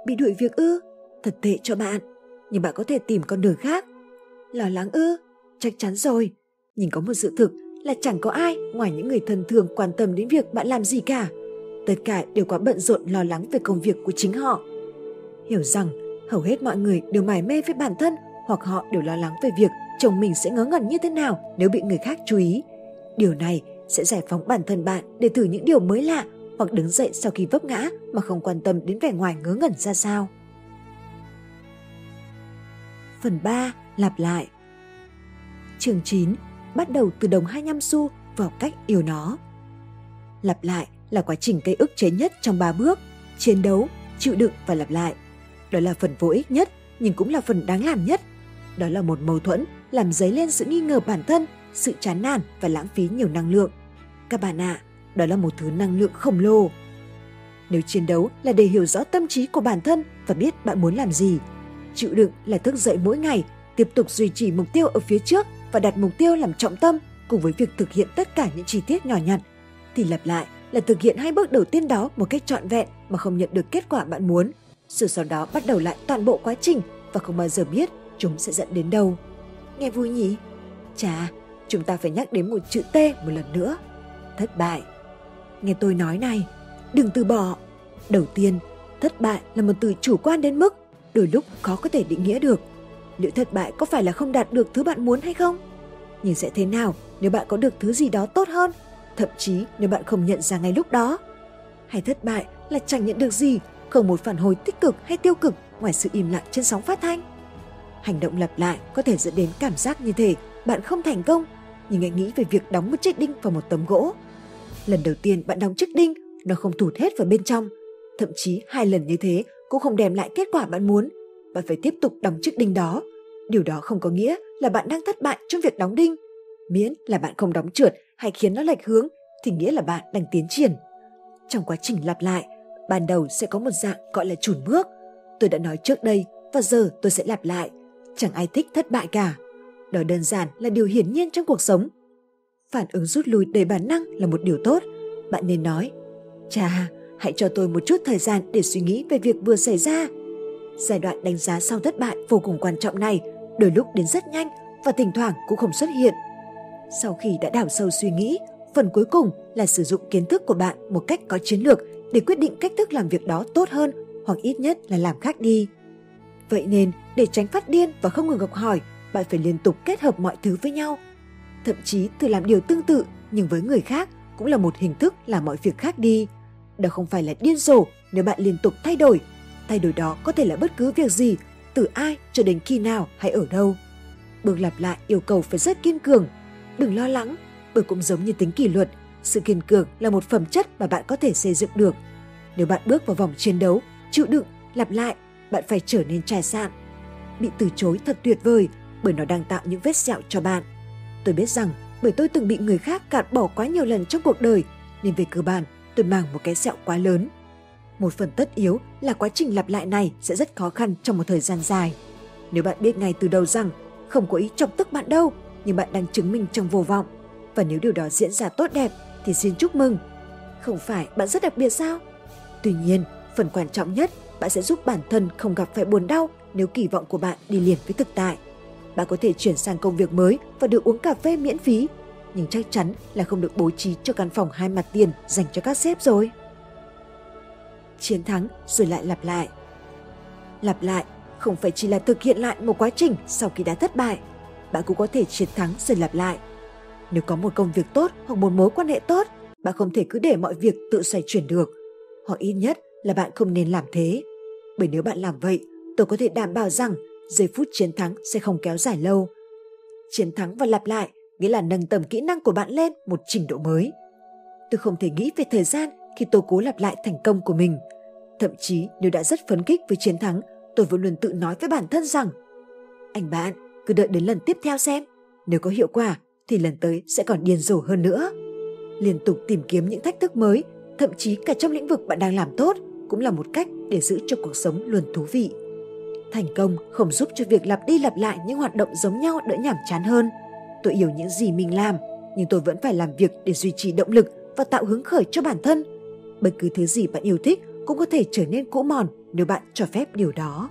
Bị đuổi việc ư? Thật tệ cho bạn, nhưng bạn có thể tìm con đường khác. Lo lắng ư? Chắc chắn rồi, nhưng có một sự thực là chẳng có ai ngoài những người thân thường quan tâm đến việc bạn làm gì cả. Tất cả đều quá bận rộn lo lắng về công việc của chính họ. Hiểu rằng hầu hết mọi người đều mải mê với bản thân hoặc họ đều lo lắng về việc chồng mình sẽ ngớ ngẩn như thế nào nếu bị người khác chú ý. Điều này sẽ giải phóng bản thân bạn để thử những điều mới lạ hoặc đứng dậy sau khi vấp ngã mà không quan tâm đến vẻ ngoài ngớ ngẩn ra sao. Phần 3. Lặp lại Chương 9 bắt đầu từ đồng 25 xu vào cách yêu nó. Lặp lại là quá trình gây ức chế nhất trong ba bước, chiến đấu, chịu đựng và lặp lại. Đó là phần vô ích nhất nhưng cũng là phần đáng làm nhất. Đó là một mâu thuẫn làm dấy lên sự nghi ngờ bản thân, sự chán nản và lãng phí nhiều năng lượng. Các bạn ạ, à, đó là một thứ năng lượng khổng lồ. Nếu chiến đấu là để hiểu rõ tâm trí của bản thân và biết bạn muốn làm gì, chịu đựng là thức dậy mỗi ngày, tiếp tục duy trì mục tiêu ở phía trước và đặt mục tiêu làm trọng tâm cùng với việc thực hiện tất cả những chi tiết nhỏ nhặt thì lặp lại là thực hiện hai bước đầu tiên đó một cách trọn vẹn mà không nhận được kết quả bạn muốn rồi sau đó bắt đầu lại toàn bộ quá trình và không bao giờ biết chúng sẽ dẫn đến đâu. Nghe vui nhỉ? Chà, chúng ta phải nhắc đến một chữ T một lần nữa. Thất bại. Nghe tôi nói này, đừng từ bỏ. Đầu tiên, thất bại là một từ chủ quan đến mức đôi lúc khó có thể định nghĩa được. Liệu thất bại có phải là không đạt được thứ bạn muốn hay không? Nhưng sẽ thế nào nếu bạn có được thứ gì đó tốt hơn, thậm chí nếu bạn không nhận ra ngay lúc đó? Hay thất bại là chẳng nhận được gì, không một phản hồi tích cực hay tiêu cực ngoài sự im lặng trên sóng phát thanh? Hành động lặp lại có thể dẫn đến cảm giác như thể bạn không thành công, nhưng anh nghĩ về việc đóng một chiếc đinh vào một tấm gỗ. Lần đầu tiên bạn đóng chiếc đinh, nó không thụt hết vào bên trong. Thậm chí hai lần như thế cũng không đem lại kết quả bạn muốn. Bạn phải tiếp tục đóng chiếc đinh đó. Điều đó không có nghĩa là bạn đang thất bại trong việc đóng đinh. Miễn là bạn không đóng trượt hay khiến nó lệch hướng thì nghĩa là bạn đang tiến triển. Trong quá trình lặp lại, ban đầu sẽ có một dạng gọi là chùn bước. Tôi đã nói trước đây và giờ tôi sẽ lặp lại. Chẳng ai thích thất bại cả. Đó đơn giản là điều hiển nhiên trong cuộc sống. Phản ứng rút lui đầy bản năng là một điều tốt. Bạn nên nói, cha, hãy cho tôi một chút thời gian để suy nghĩ về việc vừa xảy ra. Giai đoạn đánh giá sau thất bại vô cùng quan trọng này, đôi lúc đến rất nhanh và thỉnh thoảng cũng không xuất hiện. Sau khi đã đào sâu suy nghĩ, phần cuối cùng là sử dụng kiến thức của bạn một cách có chiến lược để quyết định cách thức làm việc đó tốt hơn hoặc ít nhất là làm khác đi. Vậy nên, để tránh phát điên và không ngừng học hỏi, bạn phải liên tục kết hợp mọi thứ với nhau. Thậm chí thử làm điều tương tự nhưng với người khác cũng là một hình thức làm mọi việc khác đi. Đó không phải là điên rồ nếu bạn liên tục thay đổi. Thay đổi đó có thể là bất cứ việc gì, từ ai cho đến khi nào hay ở đâu. Bước lặp lại yêu cầu phải rất kiên cường. Đừng lo lắng, bởi cũng giống như tính kỷ luật, sự kiên cường là một phẩm chất mà bạn có thể xây dựng được. Nếu bạn bước vào vòng chiến đấu, chịu đựng, lặp lại, bạn phải trở nên trải sạn. Bị từ chối thật tuyệt vời bởi nó đang tạo những vết sẹo cho bạn. Tôi biết rằng bởi tôi từng bị người khác cạn bỏ quá nhiều lần trong cuộc đời nên về cơ bản tôi mang một cái sẹo quá lớn. Một phần tất yếu là quá trình lặp lại này sẽ rất khó khăn trong một thời gian dài. Nếu bạn biết ngay từ đầu rằng không có ý chọc tức bạn đâu, nhưng bạn đang chứng minh trong vô vọng. Và nếu điều đó diễn ra tốt đẹp thì xin chúc mừng. Không phải bạn rất đặc biệt sao? Tuy nhiên, phần quan trọng nhất, bạn sẽ giúp bản thân không gặp phải buồn đau nếu kỳ vọng của bạn đi liền với thực tại. Bạn có thể chuyển sang công việc mới và được uống cà phê miễn phí, nhưng chắc chắn là không được bố trí cho căn phòng hai mặt tiền dành cho các sếp rồi. Chiến thắng rồi lại lặp lại. Lặp lại không phải chỉ là thực hiện lại một quá trình sau khi đã thất bại. Bạn cũng có thể chiến thắng rồi lặp lại. Nếu có một công việc tốt hoặc một mối quan hệ tốt, bạn không thể cứ để mọi việc tự xoay chuyển được. Hoặc ít nhất là bạn không nên làm thế. Bởi nếu bạn làm vậy, tôi có thể đảm bảo rằng giây phút chiến thắng sẽ không kéo dài lâu. Chiến thắng và lặp lại nghĩa là nâng tầm kỹ năng của bạn lên một trình độ mới. Tôi không thể nghĩ về thời gian khi tôi cố lặp lại thành công của mình. Thậm chí nếu đã rất phấn khích với chiến thắng, tôi vẫn luôn tự nói với bản thân rằng Anh bạn, cứ đợi đến lần tiếp theo xem. Nếu có hiệu quả thì lần tới sẽ còn điên rồ hơn nữa. Liên tục tìm kiếm những thách thức mới, thậm chí cả trong lĩnh vực bạn đang làm tốt cũng là một cách để giữ cho cuộc sống luôn thú vị. Thành công không giúp cho việc lặp đi lặp lại những hoạt động giống nhau đỡ nhảm chán hơn. Tôi hiểu những gì mình làm, nhưng tôi vẫn phải làm việc để duy trì động lực và tạo hứng khởi cho bản thân. Bất cứ thứ gì bạn yêu thích cũng có thể trở nên cũ mòn nếu bạn cho phép điều đó.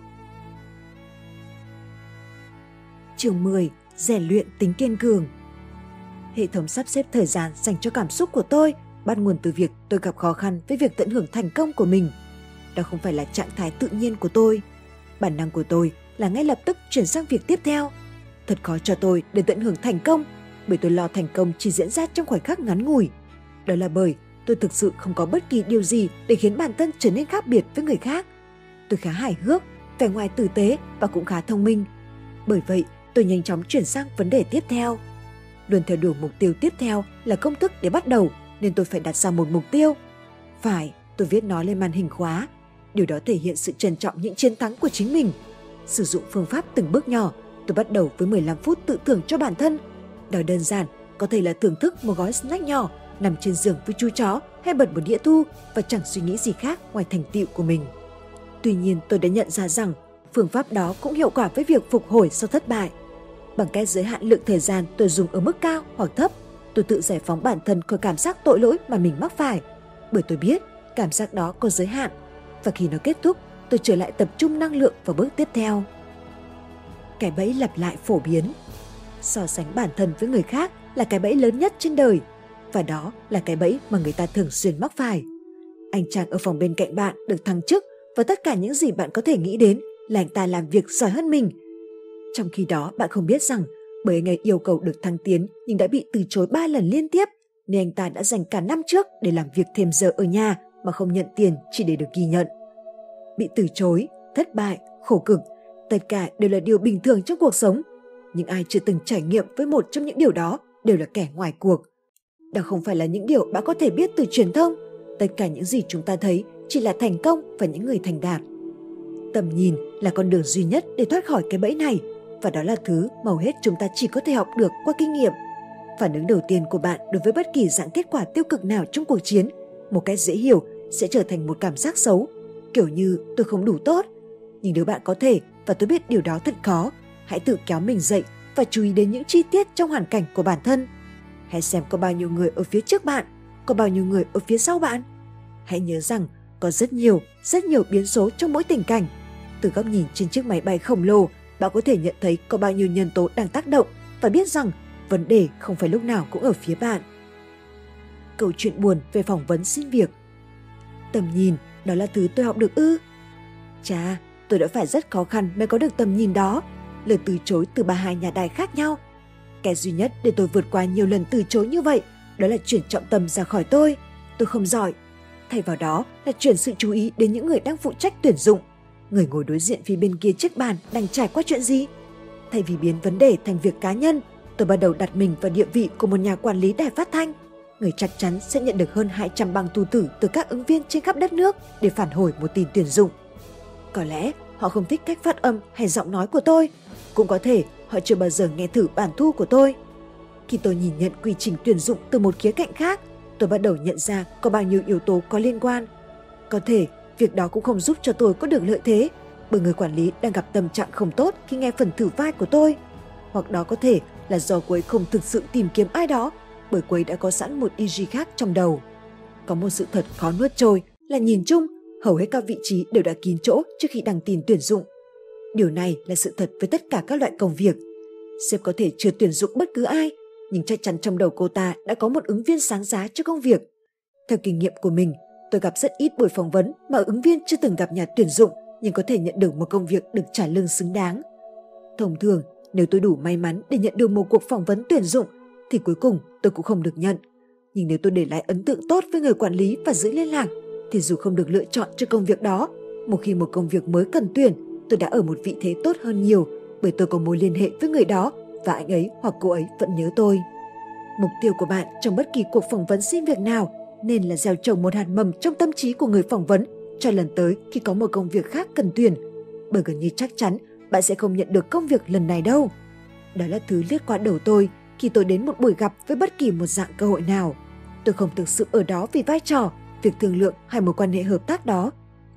Chương 10. Rèn luyện tính kiên cường Hệ thống sắp xếp thời gian dành cho cảm xúc của tôi bắt nguồn từ việc tôi gặp khó khăn với việc tận hưởng thành công của mình. Đó không phải là trạng thái tự nhiên của tôi. Bản năng của tôi là ngay lập tức chuyển sang việc tiếp theo. Thật khó cho tôi để tận hưởng thành công bởi tôi lo thành công chỉ diễn ra trong khoảnh khắc ngắn ngủi. Đó là bởi tôi thực sự không có bất kỳ điều gì để khiến bản thân trở nên khác biệt với người khác. Tôi khá hài hước, vẻ ngoài tử tế và cũng khá thông minh. Bởi vậy, tôi nhanh chóng chuyển sang vấn đề tiếp theo. Luôn theo đuổi mục tiêu tiếp theo là công thức để bắt đầu nên tôi phải đặt ra một mục tiêu. Phải, tôi viết nó lên màn hình khóa. Điều đó thể hiện sự trân trọng những chiến thắng của chính mình. Sử dụng phương pháp từng bước nhỏ, tôi bắt đầu với 15 phút tự thưởng cho bản thân. Đó đơn giản, có thể là thưởng thức một gói snack nhỏ, nằm trên giường với chú chó hay bật một đĩa thu và chẳng suy nghĩ gì khác ngoài thành tựu của mình. Tuy nhiên tôi đã nhận ra rằng phương pháp đó cũng hiệu quả với việc phục hồi sau thất bại. Bằng cách giới hạn lượng thời gian tôi dùng ở mức cao hoặc thấp tôi tự giải phóng bản thân khỏi cảm giác tội lỗi mà mình mắc phải. Bởi tôi biết cảm giác đó có giới hạn và khi nó kết thúc, tôi trở lại tập trung năng lượng vào bước tiếp theo. Cái bẫy lặp lại phổ biến. So sánh bản thân với người khác là cái bẫy lớn nhất trên đời và đó là cái bẫy mà người ta thường xuyên mắc phải. Anh chàng ở phòng bên cạnh bạn được thăng chức và tất cả những gì bạn có thể nghĩ đến là anh ta làm việc giỏi hơn mình. Trong khi đó bạn không biết rằng bởi anh ấy yêu cầu được thăng tiến nhưng đã bị từ chối ba lần liên tiếp nên anh ta đã dành cả năm trước để làm việc thêm giờ ở nhà mà không nhận tiền chỉ để được ghi nhận. Bị từ chối, thất bại, khổ cực, tất cả đều là điều bình thường trong cuộc sống. Nhưng ai chưa từng trải nghiệm với một trong những điều đó đều là kẻ ngoài cuộc. Đó không phải là những điều bạn có thể biết từ truyền thông. Tất cả những gì chúng ta thấy chỉ là thành công và những người thành đạt. Tầm nhìn là con đường duy nhất để thoát khỏi cái bẫy này và đó là thứ mà hầu hết chúng ta chỉ có thể học được qua kinh nghiệm. Phản ứng đầu tiên của bạn đối với bất kỳ dạng kết quả tiêu cực nào trong cuộc chiến, một cách dễ hiểu sẽ trở thành một cảm giác xấu, kiểu như tôi không đủ tốt. Nhưng nếu bạn có thể, và tôi biết điều đó thật khó, hãy tự kéo mình dậy và chú ý đến những chi tiết trong hoàn cảnh của bản thân. Hãy xem có bao nhiêu người ở phía trước bạn, có bao nhiêu người ở phía sau bạn. Hãy nhớ rằng có rất nhiều, rất nhiều biến số trong mỗi tình cảnh. Từ góc nhìn trên chiếc máy bay khổng lồ, bạn có thể nhận thấy có bao nhiêu nhân tố đang tác động và biết rằng vấn đề không phải lúc nào cũng ở phía bạn. Câu chuyện buồn về phỏng vấn xin việc Tầm nhìn, đó là thứ tôi học được ư? Chà, tôi đã phải rất khó khăn mới có được tầm nhìn đó. Lời từ chối từ ba hai nhà đài khác nhau. Cái duy nhất để tôi vượt qua nhiều lần từ chối như vậy đó là chuyển trọng tâm ra khỏi tôi. Tôi không giỏi. Thay vào đó là chuyển sự chú ý đến những người đang phụ trách tuyển dụng. Người ngồi đối diện phía bên kia chiếc bàn đang trải qua chuyện gì? Thay vì biến vấn đề thành việc cá nhân, tôi bắt đầu đặt mình vào địa vị của một nhà quản lý đài phát thanh. Người chắc chắn sẽ nhận được hơn 200 bằng tu tử từ các ứng viên trên khắp đất nước để phản hồi một tin tuyển dụng. Có lẽ họ không thích cách phát âm hay giọng nói của tôi. Cũng có thể họ chưa bao giờ nghe thử bản thu của tôi. Khi tôi nhìn nhận quy trình tuyển dụng từ một khía cạnh khác, tôi bắt đầu nhận ra có bao nhiêu yếu tố có liên quan. Có thể việc đó cũng không giúp cho tôi có được lợi thế, bởi người quản lý đang gặp tâm trạng không tốt khi nghe phần thử vai của tôi. Hoặc đó có thể là do cô ấy không thực sự tìm kiếm ai đó, bởi cô ấy đã có sẵn một EG khác trong đầu. Có một sự thật khó nuốt trôi là nhìn chung, hầu hết các vị trí đều đã kín chỗ trước khi đăng tin tuyển dụng. Điều này là sự thật với tất cả các loại công việc. Sếp có thể chưa tuyển dụng bất cứ ai, nhưng chắc chắn trong đầu cô ta đã có một ứng viên sáng giá cho công việc. Theo kinh nghiệm của mình, tôi gặp rất ít buổi phỏng vấn mà ứng viên chưa từng gặp nhà tuyển dụng nhưng có thể nhận được một công việc được trả lương xứng đáng. Thông thường, nếu tôi đủ may mắn để nhận được một cuộc phỏng vấn tuyển dụng thì cuối cùng tôi cũng không được nhận. Nhưng nếu tôi để lại ấn tượng tốt với người quản lý và giữ liên lạc thì dù không được lựa chọn cho công việc đó, một khi một công việc mới cần tuyển, tôi đã ở một vị thế tốt hơn nhiều bởi tôi có mối liên hệ với người đó và anh ấy hoặc cô ấy vẫn nhớ tôi. Mục tiêu của bạn trong bất kỳ cuộc phỏng vấn xin việc nào nên là gieo trồng một hạt mầm trong tâm trí của người phỏng vấn cho lần tới khi có một công việc khác cần tuyển. Bởi gần như chắc chắn bạn sẽ không nhận được công việc lần này đâu. Đó là thứ liếc qua đầu tôi khi tôi đến một buổi gặp với bất kỳ một dạng cơ hội nào. Tôi không thực sự ở đó vì vai trò, việc thương lượng hay một quan hệ hợp tác đó.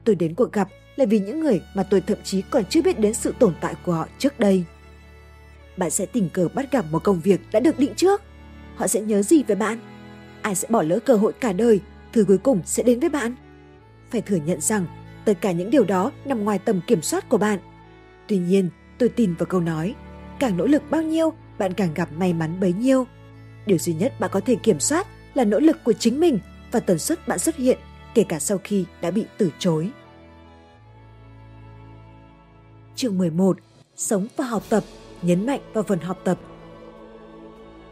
Tôi đến cuộc gặp là vì những người mà tôi thậm chí còn chưa biết đến sự tồn tại của họ trước đây. Bạn sẽ tình cờ bắt gặp một công việc đã được định trước. Họ sẽ nhớ gì về bạn? Ai sẽ bỏ lỡ cơ hội cả đời, thứ cuối cùng sẽ đến với bạn? Phải thừa nhận rằng tất cả những điều đó nằm ngoài tầm kiểm soát của bạn. Tuy nhiên, tôi tin vào câu nói, càng nỗ lực bao nhiêu, bạn càng gặp may mắn bấy nhiêu. Điều duy nhất bạn có thể kiểm soát là nỗ lực của chính mình và tần suất bạn xuất hiện, kể cả sau khi đã bị từ chối. Chương 11. Sống và học tập, nhấn mạnh vào phần học tập.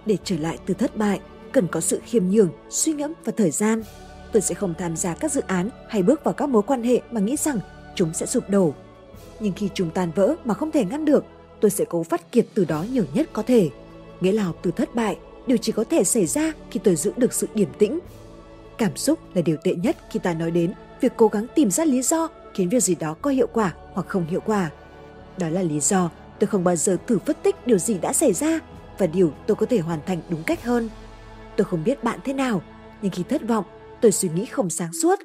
Để trở lại từ thất bại, cần có sự khiêm nhường, suy ngẫm và thời gian. Tôi sẽ không tham gia các dự án hay bước vào các mối quan hệ mà nghĩ rằng chúng sẽ sụp đổ. Nhưng khi chúng tan vỡ mà không thể ngăn được, tôi sẽ cố phát kiệt từ đó nhiều nhất có thể. Nghĩa là học từ thất bại, điều chỉ có thể xảy ra khi tôi giữ được sự điềm tĩnh. Cảm xúc là điều tệ nhất khi ta nói đến việc cố gắng tìm ra lý do khiến việc gì đó có hiệu quả hoặc không hiệu quả. Đó là lý do tôi không bao giờ thử phân tích điều gì đã xảy ra và điều tôi có thể hoàn thành đúng cách hơn. Tôi không biết bạn thế nào, nhưng khi thất vọng, tôi suy nghĩ không sáng suốt.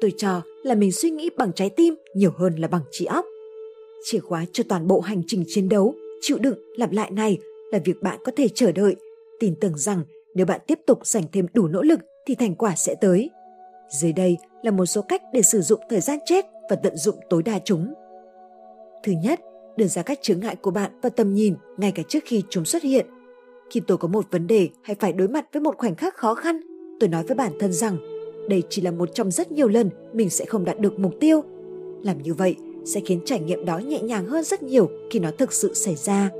Tôi cho là mình suy nghĩ bằng trái tim nhiều hơn là bằng trí óc. Chìa khóa cho toàn bộ hành trình chiến đấu, chịu đựng, lặp lại này là việc bạn có thể chờ đợi, tin tưởng rằng nếu bạn tiếp tục dành thêm đủ nỗ lực thì thành quả sẽ tới. Dưới đây là một số cách để sử dụng thời gian chết và tận dụng tối đa chúng. Thứ nhất, đưa ra các chướng ngại của bạn và tầm nhìn ngay cả trước khi chúng xuất hiện. Khi tôi có một vấn đề hay phải đối mặt với một khoảnh khắc khó khăn, tôi nói với bản thân rằng đây chỉ là một trong rất nhiều lần mình sẽ không đạt được mục tiêu. Làm như vậy sẽ khiến trải nghiệm đó nhẹ nhàng hơn rất nhiều khi nó thực sự xảy ra.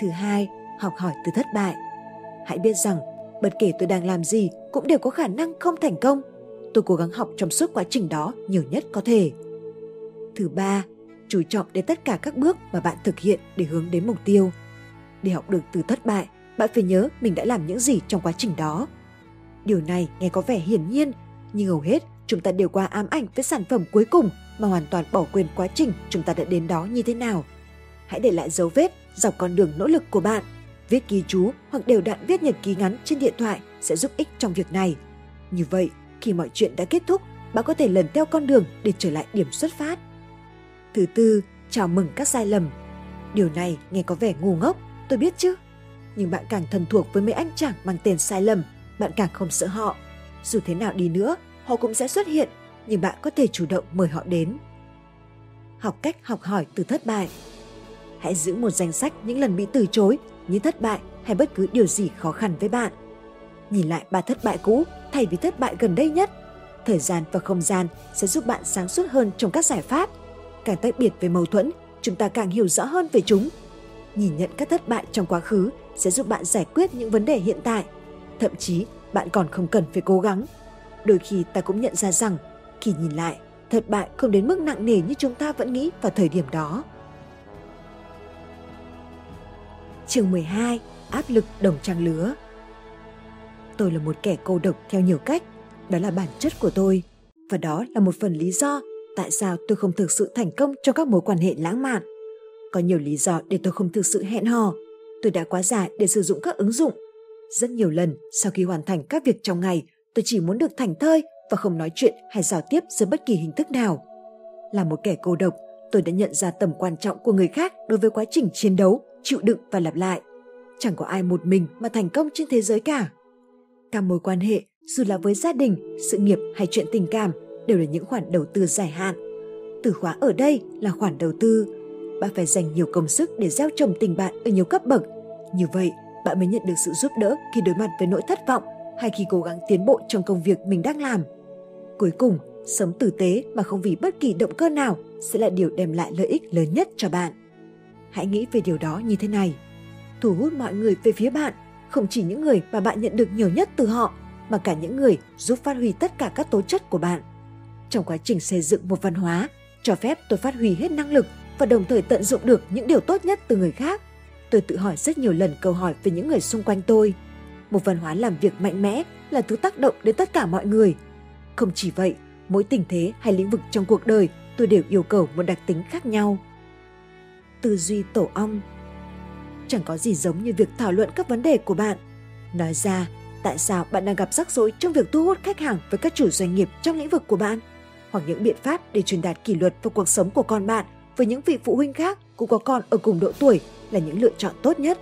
Thứ hai, học hỏi từ thất bại. Hãy biết rằng bất kể tôi đang làm gì cũng đều có khả năng không thành công. Tôi cố gắng học trong suốt quá trình đó nhiều nhất có thể. Thứ ba, chú trọng đến tất cả các bước mà bạn thực hiện để hướng đến mục tiêu. Để học được từ thất bại, bạn phải nhớ mình đã làm những gì trong quá trình đó. Điều này nghe có vẻ hiển nhiên, nhưng hầu hết chúng ta đều qua ám ảnh với sản phẩm cuối cùng mà hoàn toàn bỏ quên quá trình chúng ta đã đến đó như thế nào. Hãy để lại dấu vết dọc con đường nỗ lực của bạn. Viết ghi chú hoặc đều đặn viết nhật ký ngắn trên điện thoại sẽ giúp ích trong việc này. Như vậy, khi mọi chuyện đã kết thúc, bạn có thể lần theo con đường để trở lại điểm xuất phát. Thứ tư, chào mừng các sai lầm. Điều này nghe có vẻ ngu ngốc, tôi biết chứ. Nhưng bạn càng thân thuộc với mấy anh chàng mang tên sai lầm, bạn càng không sợ họ. Dù thế nào đi nữa, họ cũng sẽ xuất hiện, nhưng bạn có thể chủ động mời họ đến. Học cách học hỏi từ thất bại. Hãy giữ một danh sách những lần bị từ chối, những thất bại hay bất cứ điều gì khó khăn với bạn. Nhìn lại ba thất bại cũ thay vì thất bại gần đây nhất. Thời gian và không gian sẽ giúp bạn sáng suốt hơn trong các giải pháp – càng tách biệt về mâu thuẫn, chúng ta càng hiểu rõ hơn về chúng. Nhìn nhận các thất bại trong quá khứ sẽ giúp bạn giải quyết những vấn đề hiện tại. Thậm chí, bạn còn không cần phải cố gắng. Đôi khi ta cũng nhận ra rằng, khi nhìn lại, thất bại không đến mức nặng nề như chúng ta vẫn nghĩ vào thời điểm đó. Chương 12: Áp lực đồng trang lứa. Tôi là một kẻ cô độc theo nhiều cách, đó là bản chất của tôi và đó là một phần lý do tại sao tôi không thực sự thành công trong các mối quan hệ lãng mạn. Có nhiều lý do để tôi không thực sự hẹn hò. Tôi đã quá già để sử dụng các ứng dụng. Rất nhiều lần sau khi hoàn thành các việc trong ngày, tôi chỉ muốn được thảnh thơi và không nói chuyện hay giao tiếp dưới bất kỳ hình thức nào. Là một kẻ cô độc, tôi đã nhận ra tầm quan trọng của người khác đối với quá trình chiến đấu, chịu đựng và lặp lại. Chẳng có ai một mình mà thành công trên thế giới cả. Các mối quan hệ, dù là với gia đình, sự nghiệp hay chuyện tình cảm, đều là những khoản đầu tư dài hạn. Từ khóa ở đây là khoản đầu tư. Bạn phải dành nhiều công sức để gieo trồng tình bạn ở nhiều cấp bậc. Như vậy, bạn mới nhận được sự giúp đỡ khi đối mặt với nỗi thất vọng hay khi cố gắng tiến bộ trong công việc mình đang làm. Cuối cùng, sống tử tế mà không vì bất kỳ động cơ nào sẽ là điều đem lại lợi ích lớn nhất cho bạn. Hãy nghĩ về điều đó như thế này. Thu hút mọi người về phía bạn, không chỉ những người mà bạn nhận được nhiều nhất từ họ, mà cả những người giúp phát huy tất cả các tố chất của bạn trong quá trình xây dựng một văn hóa, cho phép tôi phát huy hết năng lực và đồng thời tận dụng được những điều tốt nhất từ người khác. Tôi tự hỏi rất nhiều lần câu hỏi về những người xung quanh tôi. Một văn hóa làm việc mạnh mẽ là thứ tác động đến tất cả mọi người. Không chỉ vậy, mỗi tình thế hay lĩnh vực trong cuộc đời tôi đều yêu cầu một đặc tính khác nhau. Tư duy tổ ong Chẳng có gì giống như việc thảo luận các vấn đề của bạn. Nói ra, tại sao bạn đang gặp rắc rối trong việc thu hút khách hàng với các chủ doanh nghiệp trong lĩnh vực của bạn? hoặc những biện pháp để truyền đạt kỷ luật vào cuộc sống của con bạn với những vị phụ huynh khác cũng có con ở cùng độ tuổi là những lựa chọn tốt nhất.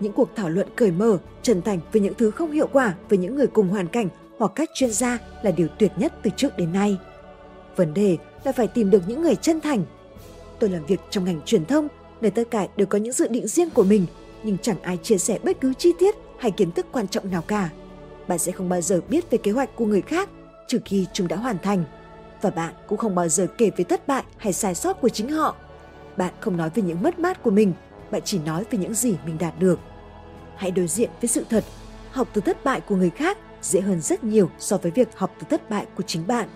Những cuộc thảo luận cởi mở, chân thành về những thứ không hiệu quả với những người cùng hoàn cảnh hoặc các chuyên gia là điều tuyệt nhất từ trước đến nay. Vấn đề là phải tìm được những người chân thành. Tôi làm việc trong ngành truyền thông, nơi tất cả đều có những dự định riêng của mình, nhưng chẳng ai chia sẻ bất cứ chi tiết hay kiến thức quan trọng nào cả. Bạn sẽ không bao giờ biết về kế hoạch của người khác trừ khi chúng đã hoàn thành và bạn cũng không bao giờ kể về thất bại hay sai sót của chính họ. Bạn không nói về những mất mát của mình, bạn chỉ nói về những gì mình đạt được. Hãy đối diện với sự thật, học từ thất bại của người khác dễ hơn rất nhiều so với việc học từ thất bại của chính bạn.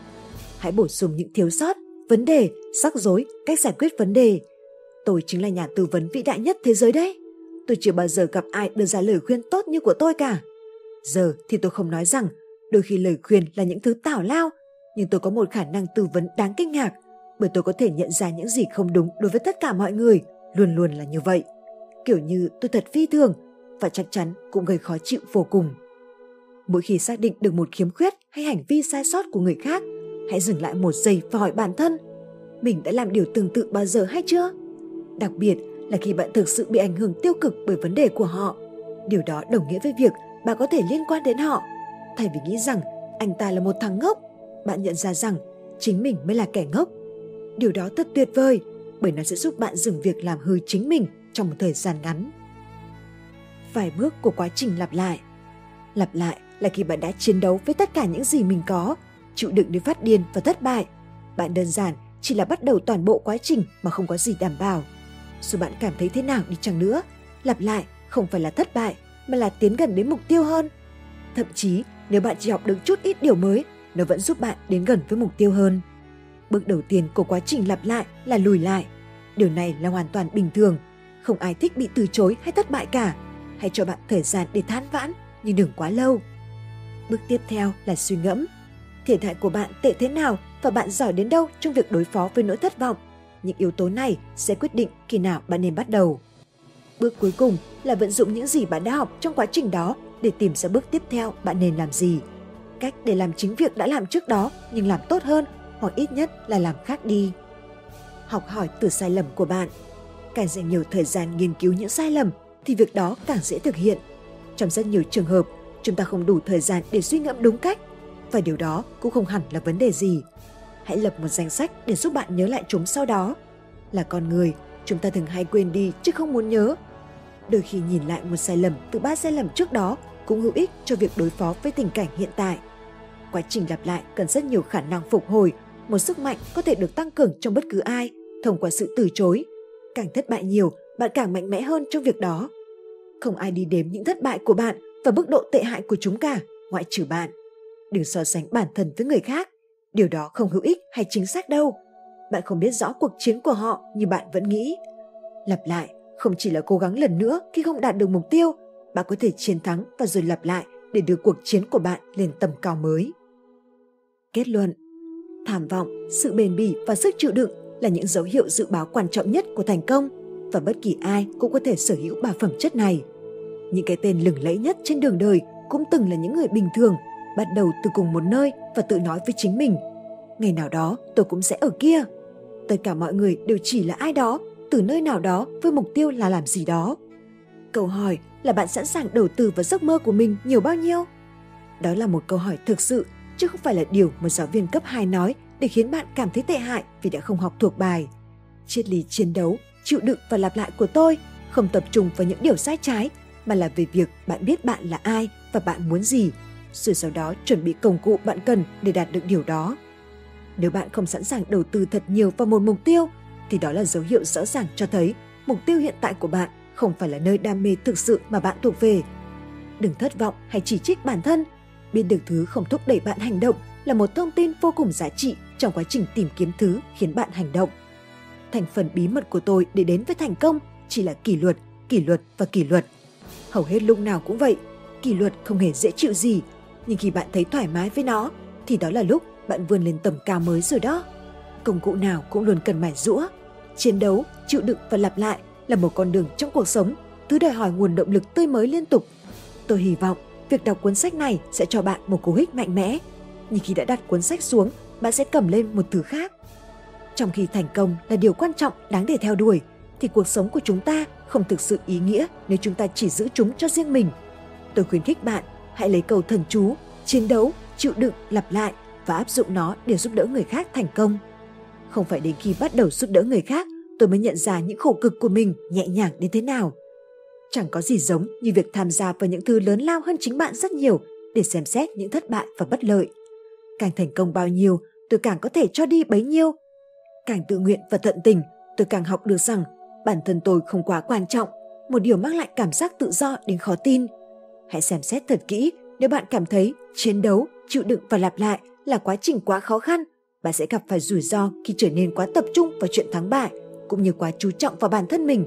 Hãy bổ sung những thiếu sót, vấn đề, rắc rối, cách giải quyết vấn đề. Tôi chính là nhà tư vấn vĩ đại nhất thế giới đấy. Tôi chưa bao giờ gặp ai đưa ra lời khuyên tốt như của tôi cả. Giờ thì tôi không nói rằng đôi khi lời khuyên là những thứ tảo lao nhưng tôi có một khả năng tư vấn đáng kinh ngạc bởi tôi có thể nhận ra những gì không đúng đối với tất cả mọi người, luôn luôn là như vậy. Kiểu như tôi thật phi thường và chắc chắn cũng gây khó chịu vô cùng. Mỗi khi xác định được một khiếm khuyết hay hành vi sai sót của người khác, hãy dừng lại một giây và hỏi bản thân, mình đã làm điều tương tự bao giờ hay chưa? Đặc biệt là khi bạn thực sự bị ảnh hưởng tiêu cực bởi vấn đề của họ. Điều đó đồng nghĩa với việc bạn có thể liên quan đến họ, thay vì nghĩ rằng anh ta là một thằng ngốc bạn nhận ra rằng chính mình mới là kẻ ngốc. Điều đó thật tuyệt vời bởi nó sẽ giúp bạn dừng việc làm hư chính mình trong một thời gian ngắn. Vài bước của quá trình lặp lại. Lặp lại là khi bạn đã chiến đấu với tất cả những gì mình có, chịu đựng đến phát điên và thất bại. Bạn đơn giản chỉ là bắt đầu toàn bộ quá trình mà không có gì đảm bảo. Dù bạn cảm thấy thế nào đi chăng nữa, lặp lại không phải là thất bại mà là tiến gần đến mục tiêu hơn. Thậm chí nếu bạn chỉ học được chút ít điều mới, nó vẫn giúp bạn đến gần với mục tiêu hơn. Bước đầu tiên của quá trình lặp lại là lùi lại. Điều này là hoàn toàn bình thường. Không ai thích bị từ chối hay thất bại cả. Hãy cho bạn thời gian để than vãn, nhưng đừng quá lâu. Bước tiếp theo là suy ngẫm. thiệt hại của bạn tệ thế nào và bạn giỏi đến đâu trong việc đối phó với nỗi thất vọng. Những yếu tố này sẽ quyết định khi nào bạn nên bắt đầu. Bước cuối cùng là vận dụng những gì bạn đã học trong quá trình đó để tìm ra bước tiếp theo bạn nên làm gì. Cách để làm chính việc đã làm trước đó nhưng làm tốt hơn hoặc ít nhất là làm khác đi. Học hỏi từ sai lầm của bạn. Càng dành nhiều thời gian nghiên cứu những sai lầm thì việc đó càng dễ thực hiện. Trong rất nhiều trường hợp, chúng ta không đủ thời gian để suy ngẫm đúng cách và điều đó cũng không hẳn là vấn đề gì. Hãy lập một danh sách để giúp bạn nhớ lại chúng sau đó. Là con người, chúng ta thường hay quên đi chứ không muốn nhớ. Đôi khi nhìn lại một sai lầm từ ba sai lầm trước đó cũng hữu ích cho việc đối phó với tình cảnh hiện tại. Quá trình lặp lại cần rất nhiều khả năng phục hồi, một sức mạnh có thể được tăng cường trong bất cứ ai thông qua sự từ chối. Càng thất bại nhiều, bạn càng mạnh mẽ hơn trong việc đó. Không ai đi đếm những thất bại của bạn và mức độ tệ hại của chúng cả, ngoại trừ bạn. Đừng so sánh bản thân với người khác. Điều đó không hữu ích hay chính xác đâu. Bạn không biết rõ cuộc chiến của họ như bạn vẫn nghĩ. Lặp lại không chỉ là cố gắng lần nữa khi không đạt được mục tiêu, bạn có thể chiến thắng và rồi lặp lại để đưa cuộc chiến của bạn lên tầm cao mới. Kết luận Tham vọng, sự bền bỉ và sức chịu đựng là những dấu hiệu dự báo quan trọng nhất của thành công và bất kỳ ai cũng có thể sở hữu ba phẩm chất này. Những cái tên lừng lẫy nhất trên đường đời cũng từng là những người bình thường, bắt đầu từ cùng một nơi và tự nói với chính mình. Ngày nào đó tôi cũng sẽ ở kia. Tất cả mọi người đều chỉ là ai đó, từ nơi nào đó với mục tiêu là làm gì đó. Câu hỏi là bạn sẵn sàng đầu tư vào giấc mơ của mình nhiều bao nhiêu? Đó là một câu hỏi thực sự, chứ không phải là điều một giáo viên cấp 2 nói để khiến bạn cảm thấy tệ hại vì đã không học thuộc bài. Triết lý chiến đấu, chịu đựng và lặp lại của tôi không tập trung vào những điều sai trái mà là về việc bạn biết bạn là ai và bạn muốn gì, rồi sau đó chuẩn bị công cụ bạn cần để đạt được điều đó. Nếu bạn không sẵn sàng đầu tư thật nhiều vào một mục tiêu, thì đó là dấu hiệu rõ ràng cho thấy mục tiêu hiện tại của bạn không phải là nơi đam mê thực sự mà bạn thuộc về. Đừng thất vọng hay chỉ trích bản thân. Biết được thứ không thúc đẩy bạn hành động là một thông tin vô cùng giá trị trong quá trình tìm kiếm thứ khiến bạn hành động. Thành phần bí mật của tôi để đến với thành công chỉ là kỷ luật, kỷ luật và kỷ luật. Hầu hết lúc nào cũng vậy, kỷ luật không hề dễ chịu gì, nhưng khi bạn thấy thoải mái với nó thì đó là lúc bạn vươn lên tầm cao mới rồi đó. Công cụ nào cũng luôn cần mài rũa, chiến đấu, chịu đựng và lặp lại là một con đường trong cuộc sống, thứ đòi hỏi nguồn động lực tươi mới liên tục. Tôi hy vọng việc đọc cuốn sách này sẽ cho bạn một cú hích mạnh mẽ. Nhưng khi đã đặt cuốn sách xuống, bạn sẽ cầm lên một thứ khác. Trong khi thành công là điều quan trọng đáng để theo đuổi, thì cuộc sống của chúng ta không thực sự ý nghĩa nếu chúng ta chỉ giữ chúng cho riêng mình. Tôi khuyến khích bạn hãy lấy cầu thần chú, chiến đấu, chịu đựng, lặp lại và áp dụng nó để giúp đỡ người khác thành công. Không phải đến khi bắt đầu giúp đỡ người khác tôi mới nhận ra những khổ cực của mình nhẹ nhàng đến thế nào. Chẳng có gì giống như việc tham gia vào những thứ lớn lao hơn chính bạn rất nhiều để xem xét những thất bại và bất lợi. Càng thành công bao nhiêu, tôi càng có thể cho đi bấy nhiêu. Càng tự nguyện và tận tình, tôi càng học được rằng bản thân tôi không quá quan trọng, một điều mang lại cảm giác tự do đến khó tin. Hãy xem xét thật kỹ nếu bạn cảm thấy chiến đấu, chịu đựng và lặp lại là quá trình quá khó khăn, bạn sẽ gặp phải rủi ro khi trở nên quá tập trung vào chuyện thắng bại cũng như quá chú trọng vào bản thân mình.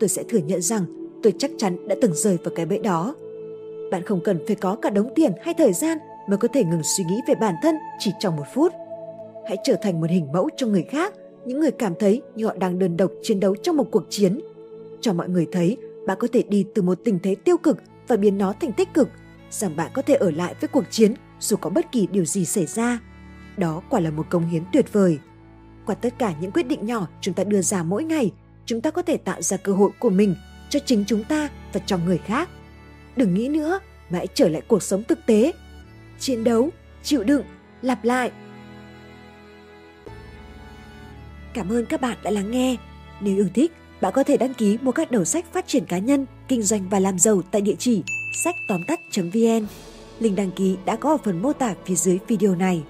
Tôi sẽ thừa nhận rằng tôi chắc chắn đã từng rơi vào cái bẫy đó. Bạn không cần phải có cả đống tiền hay thời gian mới có thể ngừng suy nghĩ về bản thân chỉ trong một phút. Hãy trở thành một hình mẫu cho người khác, những người cảm thấy như họ đang đơn độc chiến đấu trong một cuộc chiến. Cho mọi người thấy bạn có thể đi từ một tình thế tiêu cực và biến nó thành tích cực, rằng bạn có thể ở lại với cuộc chiến dù có bất kỳ điều gì xảy ra. Đó quả là một công hiến tuyệt vời. Qua tất cả những quyết định nhỏ chúng ta đưa ra mỗi ngày, chúng ta có thể tạo ra cơ hội của mình cho chính chúng ta và cho người khác. Đừng nghĩ nữa, mà hãy trở lại cuộc sống thực tế. Chiến đấu, chịu đựng, lặp lại. Cảm ơn các bạn đã lắng nghe. Nếu yêu thích, bạn có thể đăng ký mua các đầu sách phát triển cá nhân, kinh doanh và làm giàu tại địa chỉ sách tóm tắt.vn. Link đăng ký đã có ở phần mô tả phía dưới video này.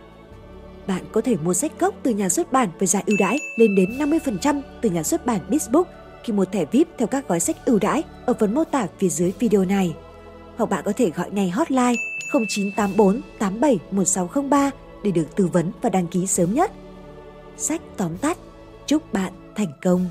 Bạn có thể mua sách gốc từ nhà xuất bản với giá ưu đãi lên đến 50% từ nhà xuất bản Bizbook khi mua thẻ VIP theo các gói sách ưu đãi ở phần mô tả phía dưới video này. Hoặc bạn có thể gọi ngay hotline 0984 87 1603 để được tư vấn và đăng ký sớm nhất. Sách tóm tắt. Chúc bạn thành công!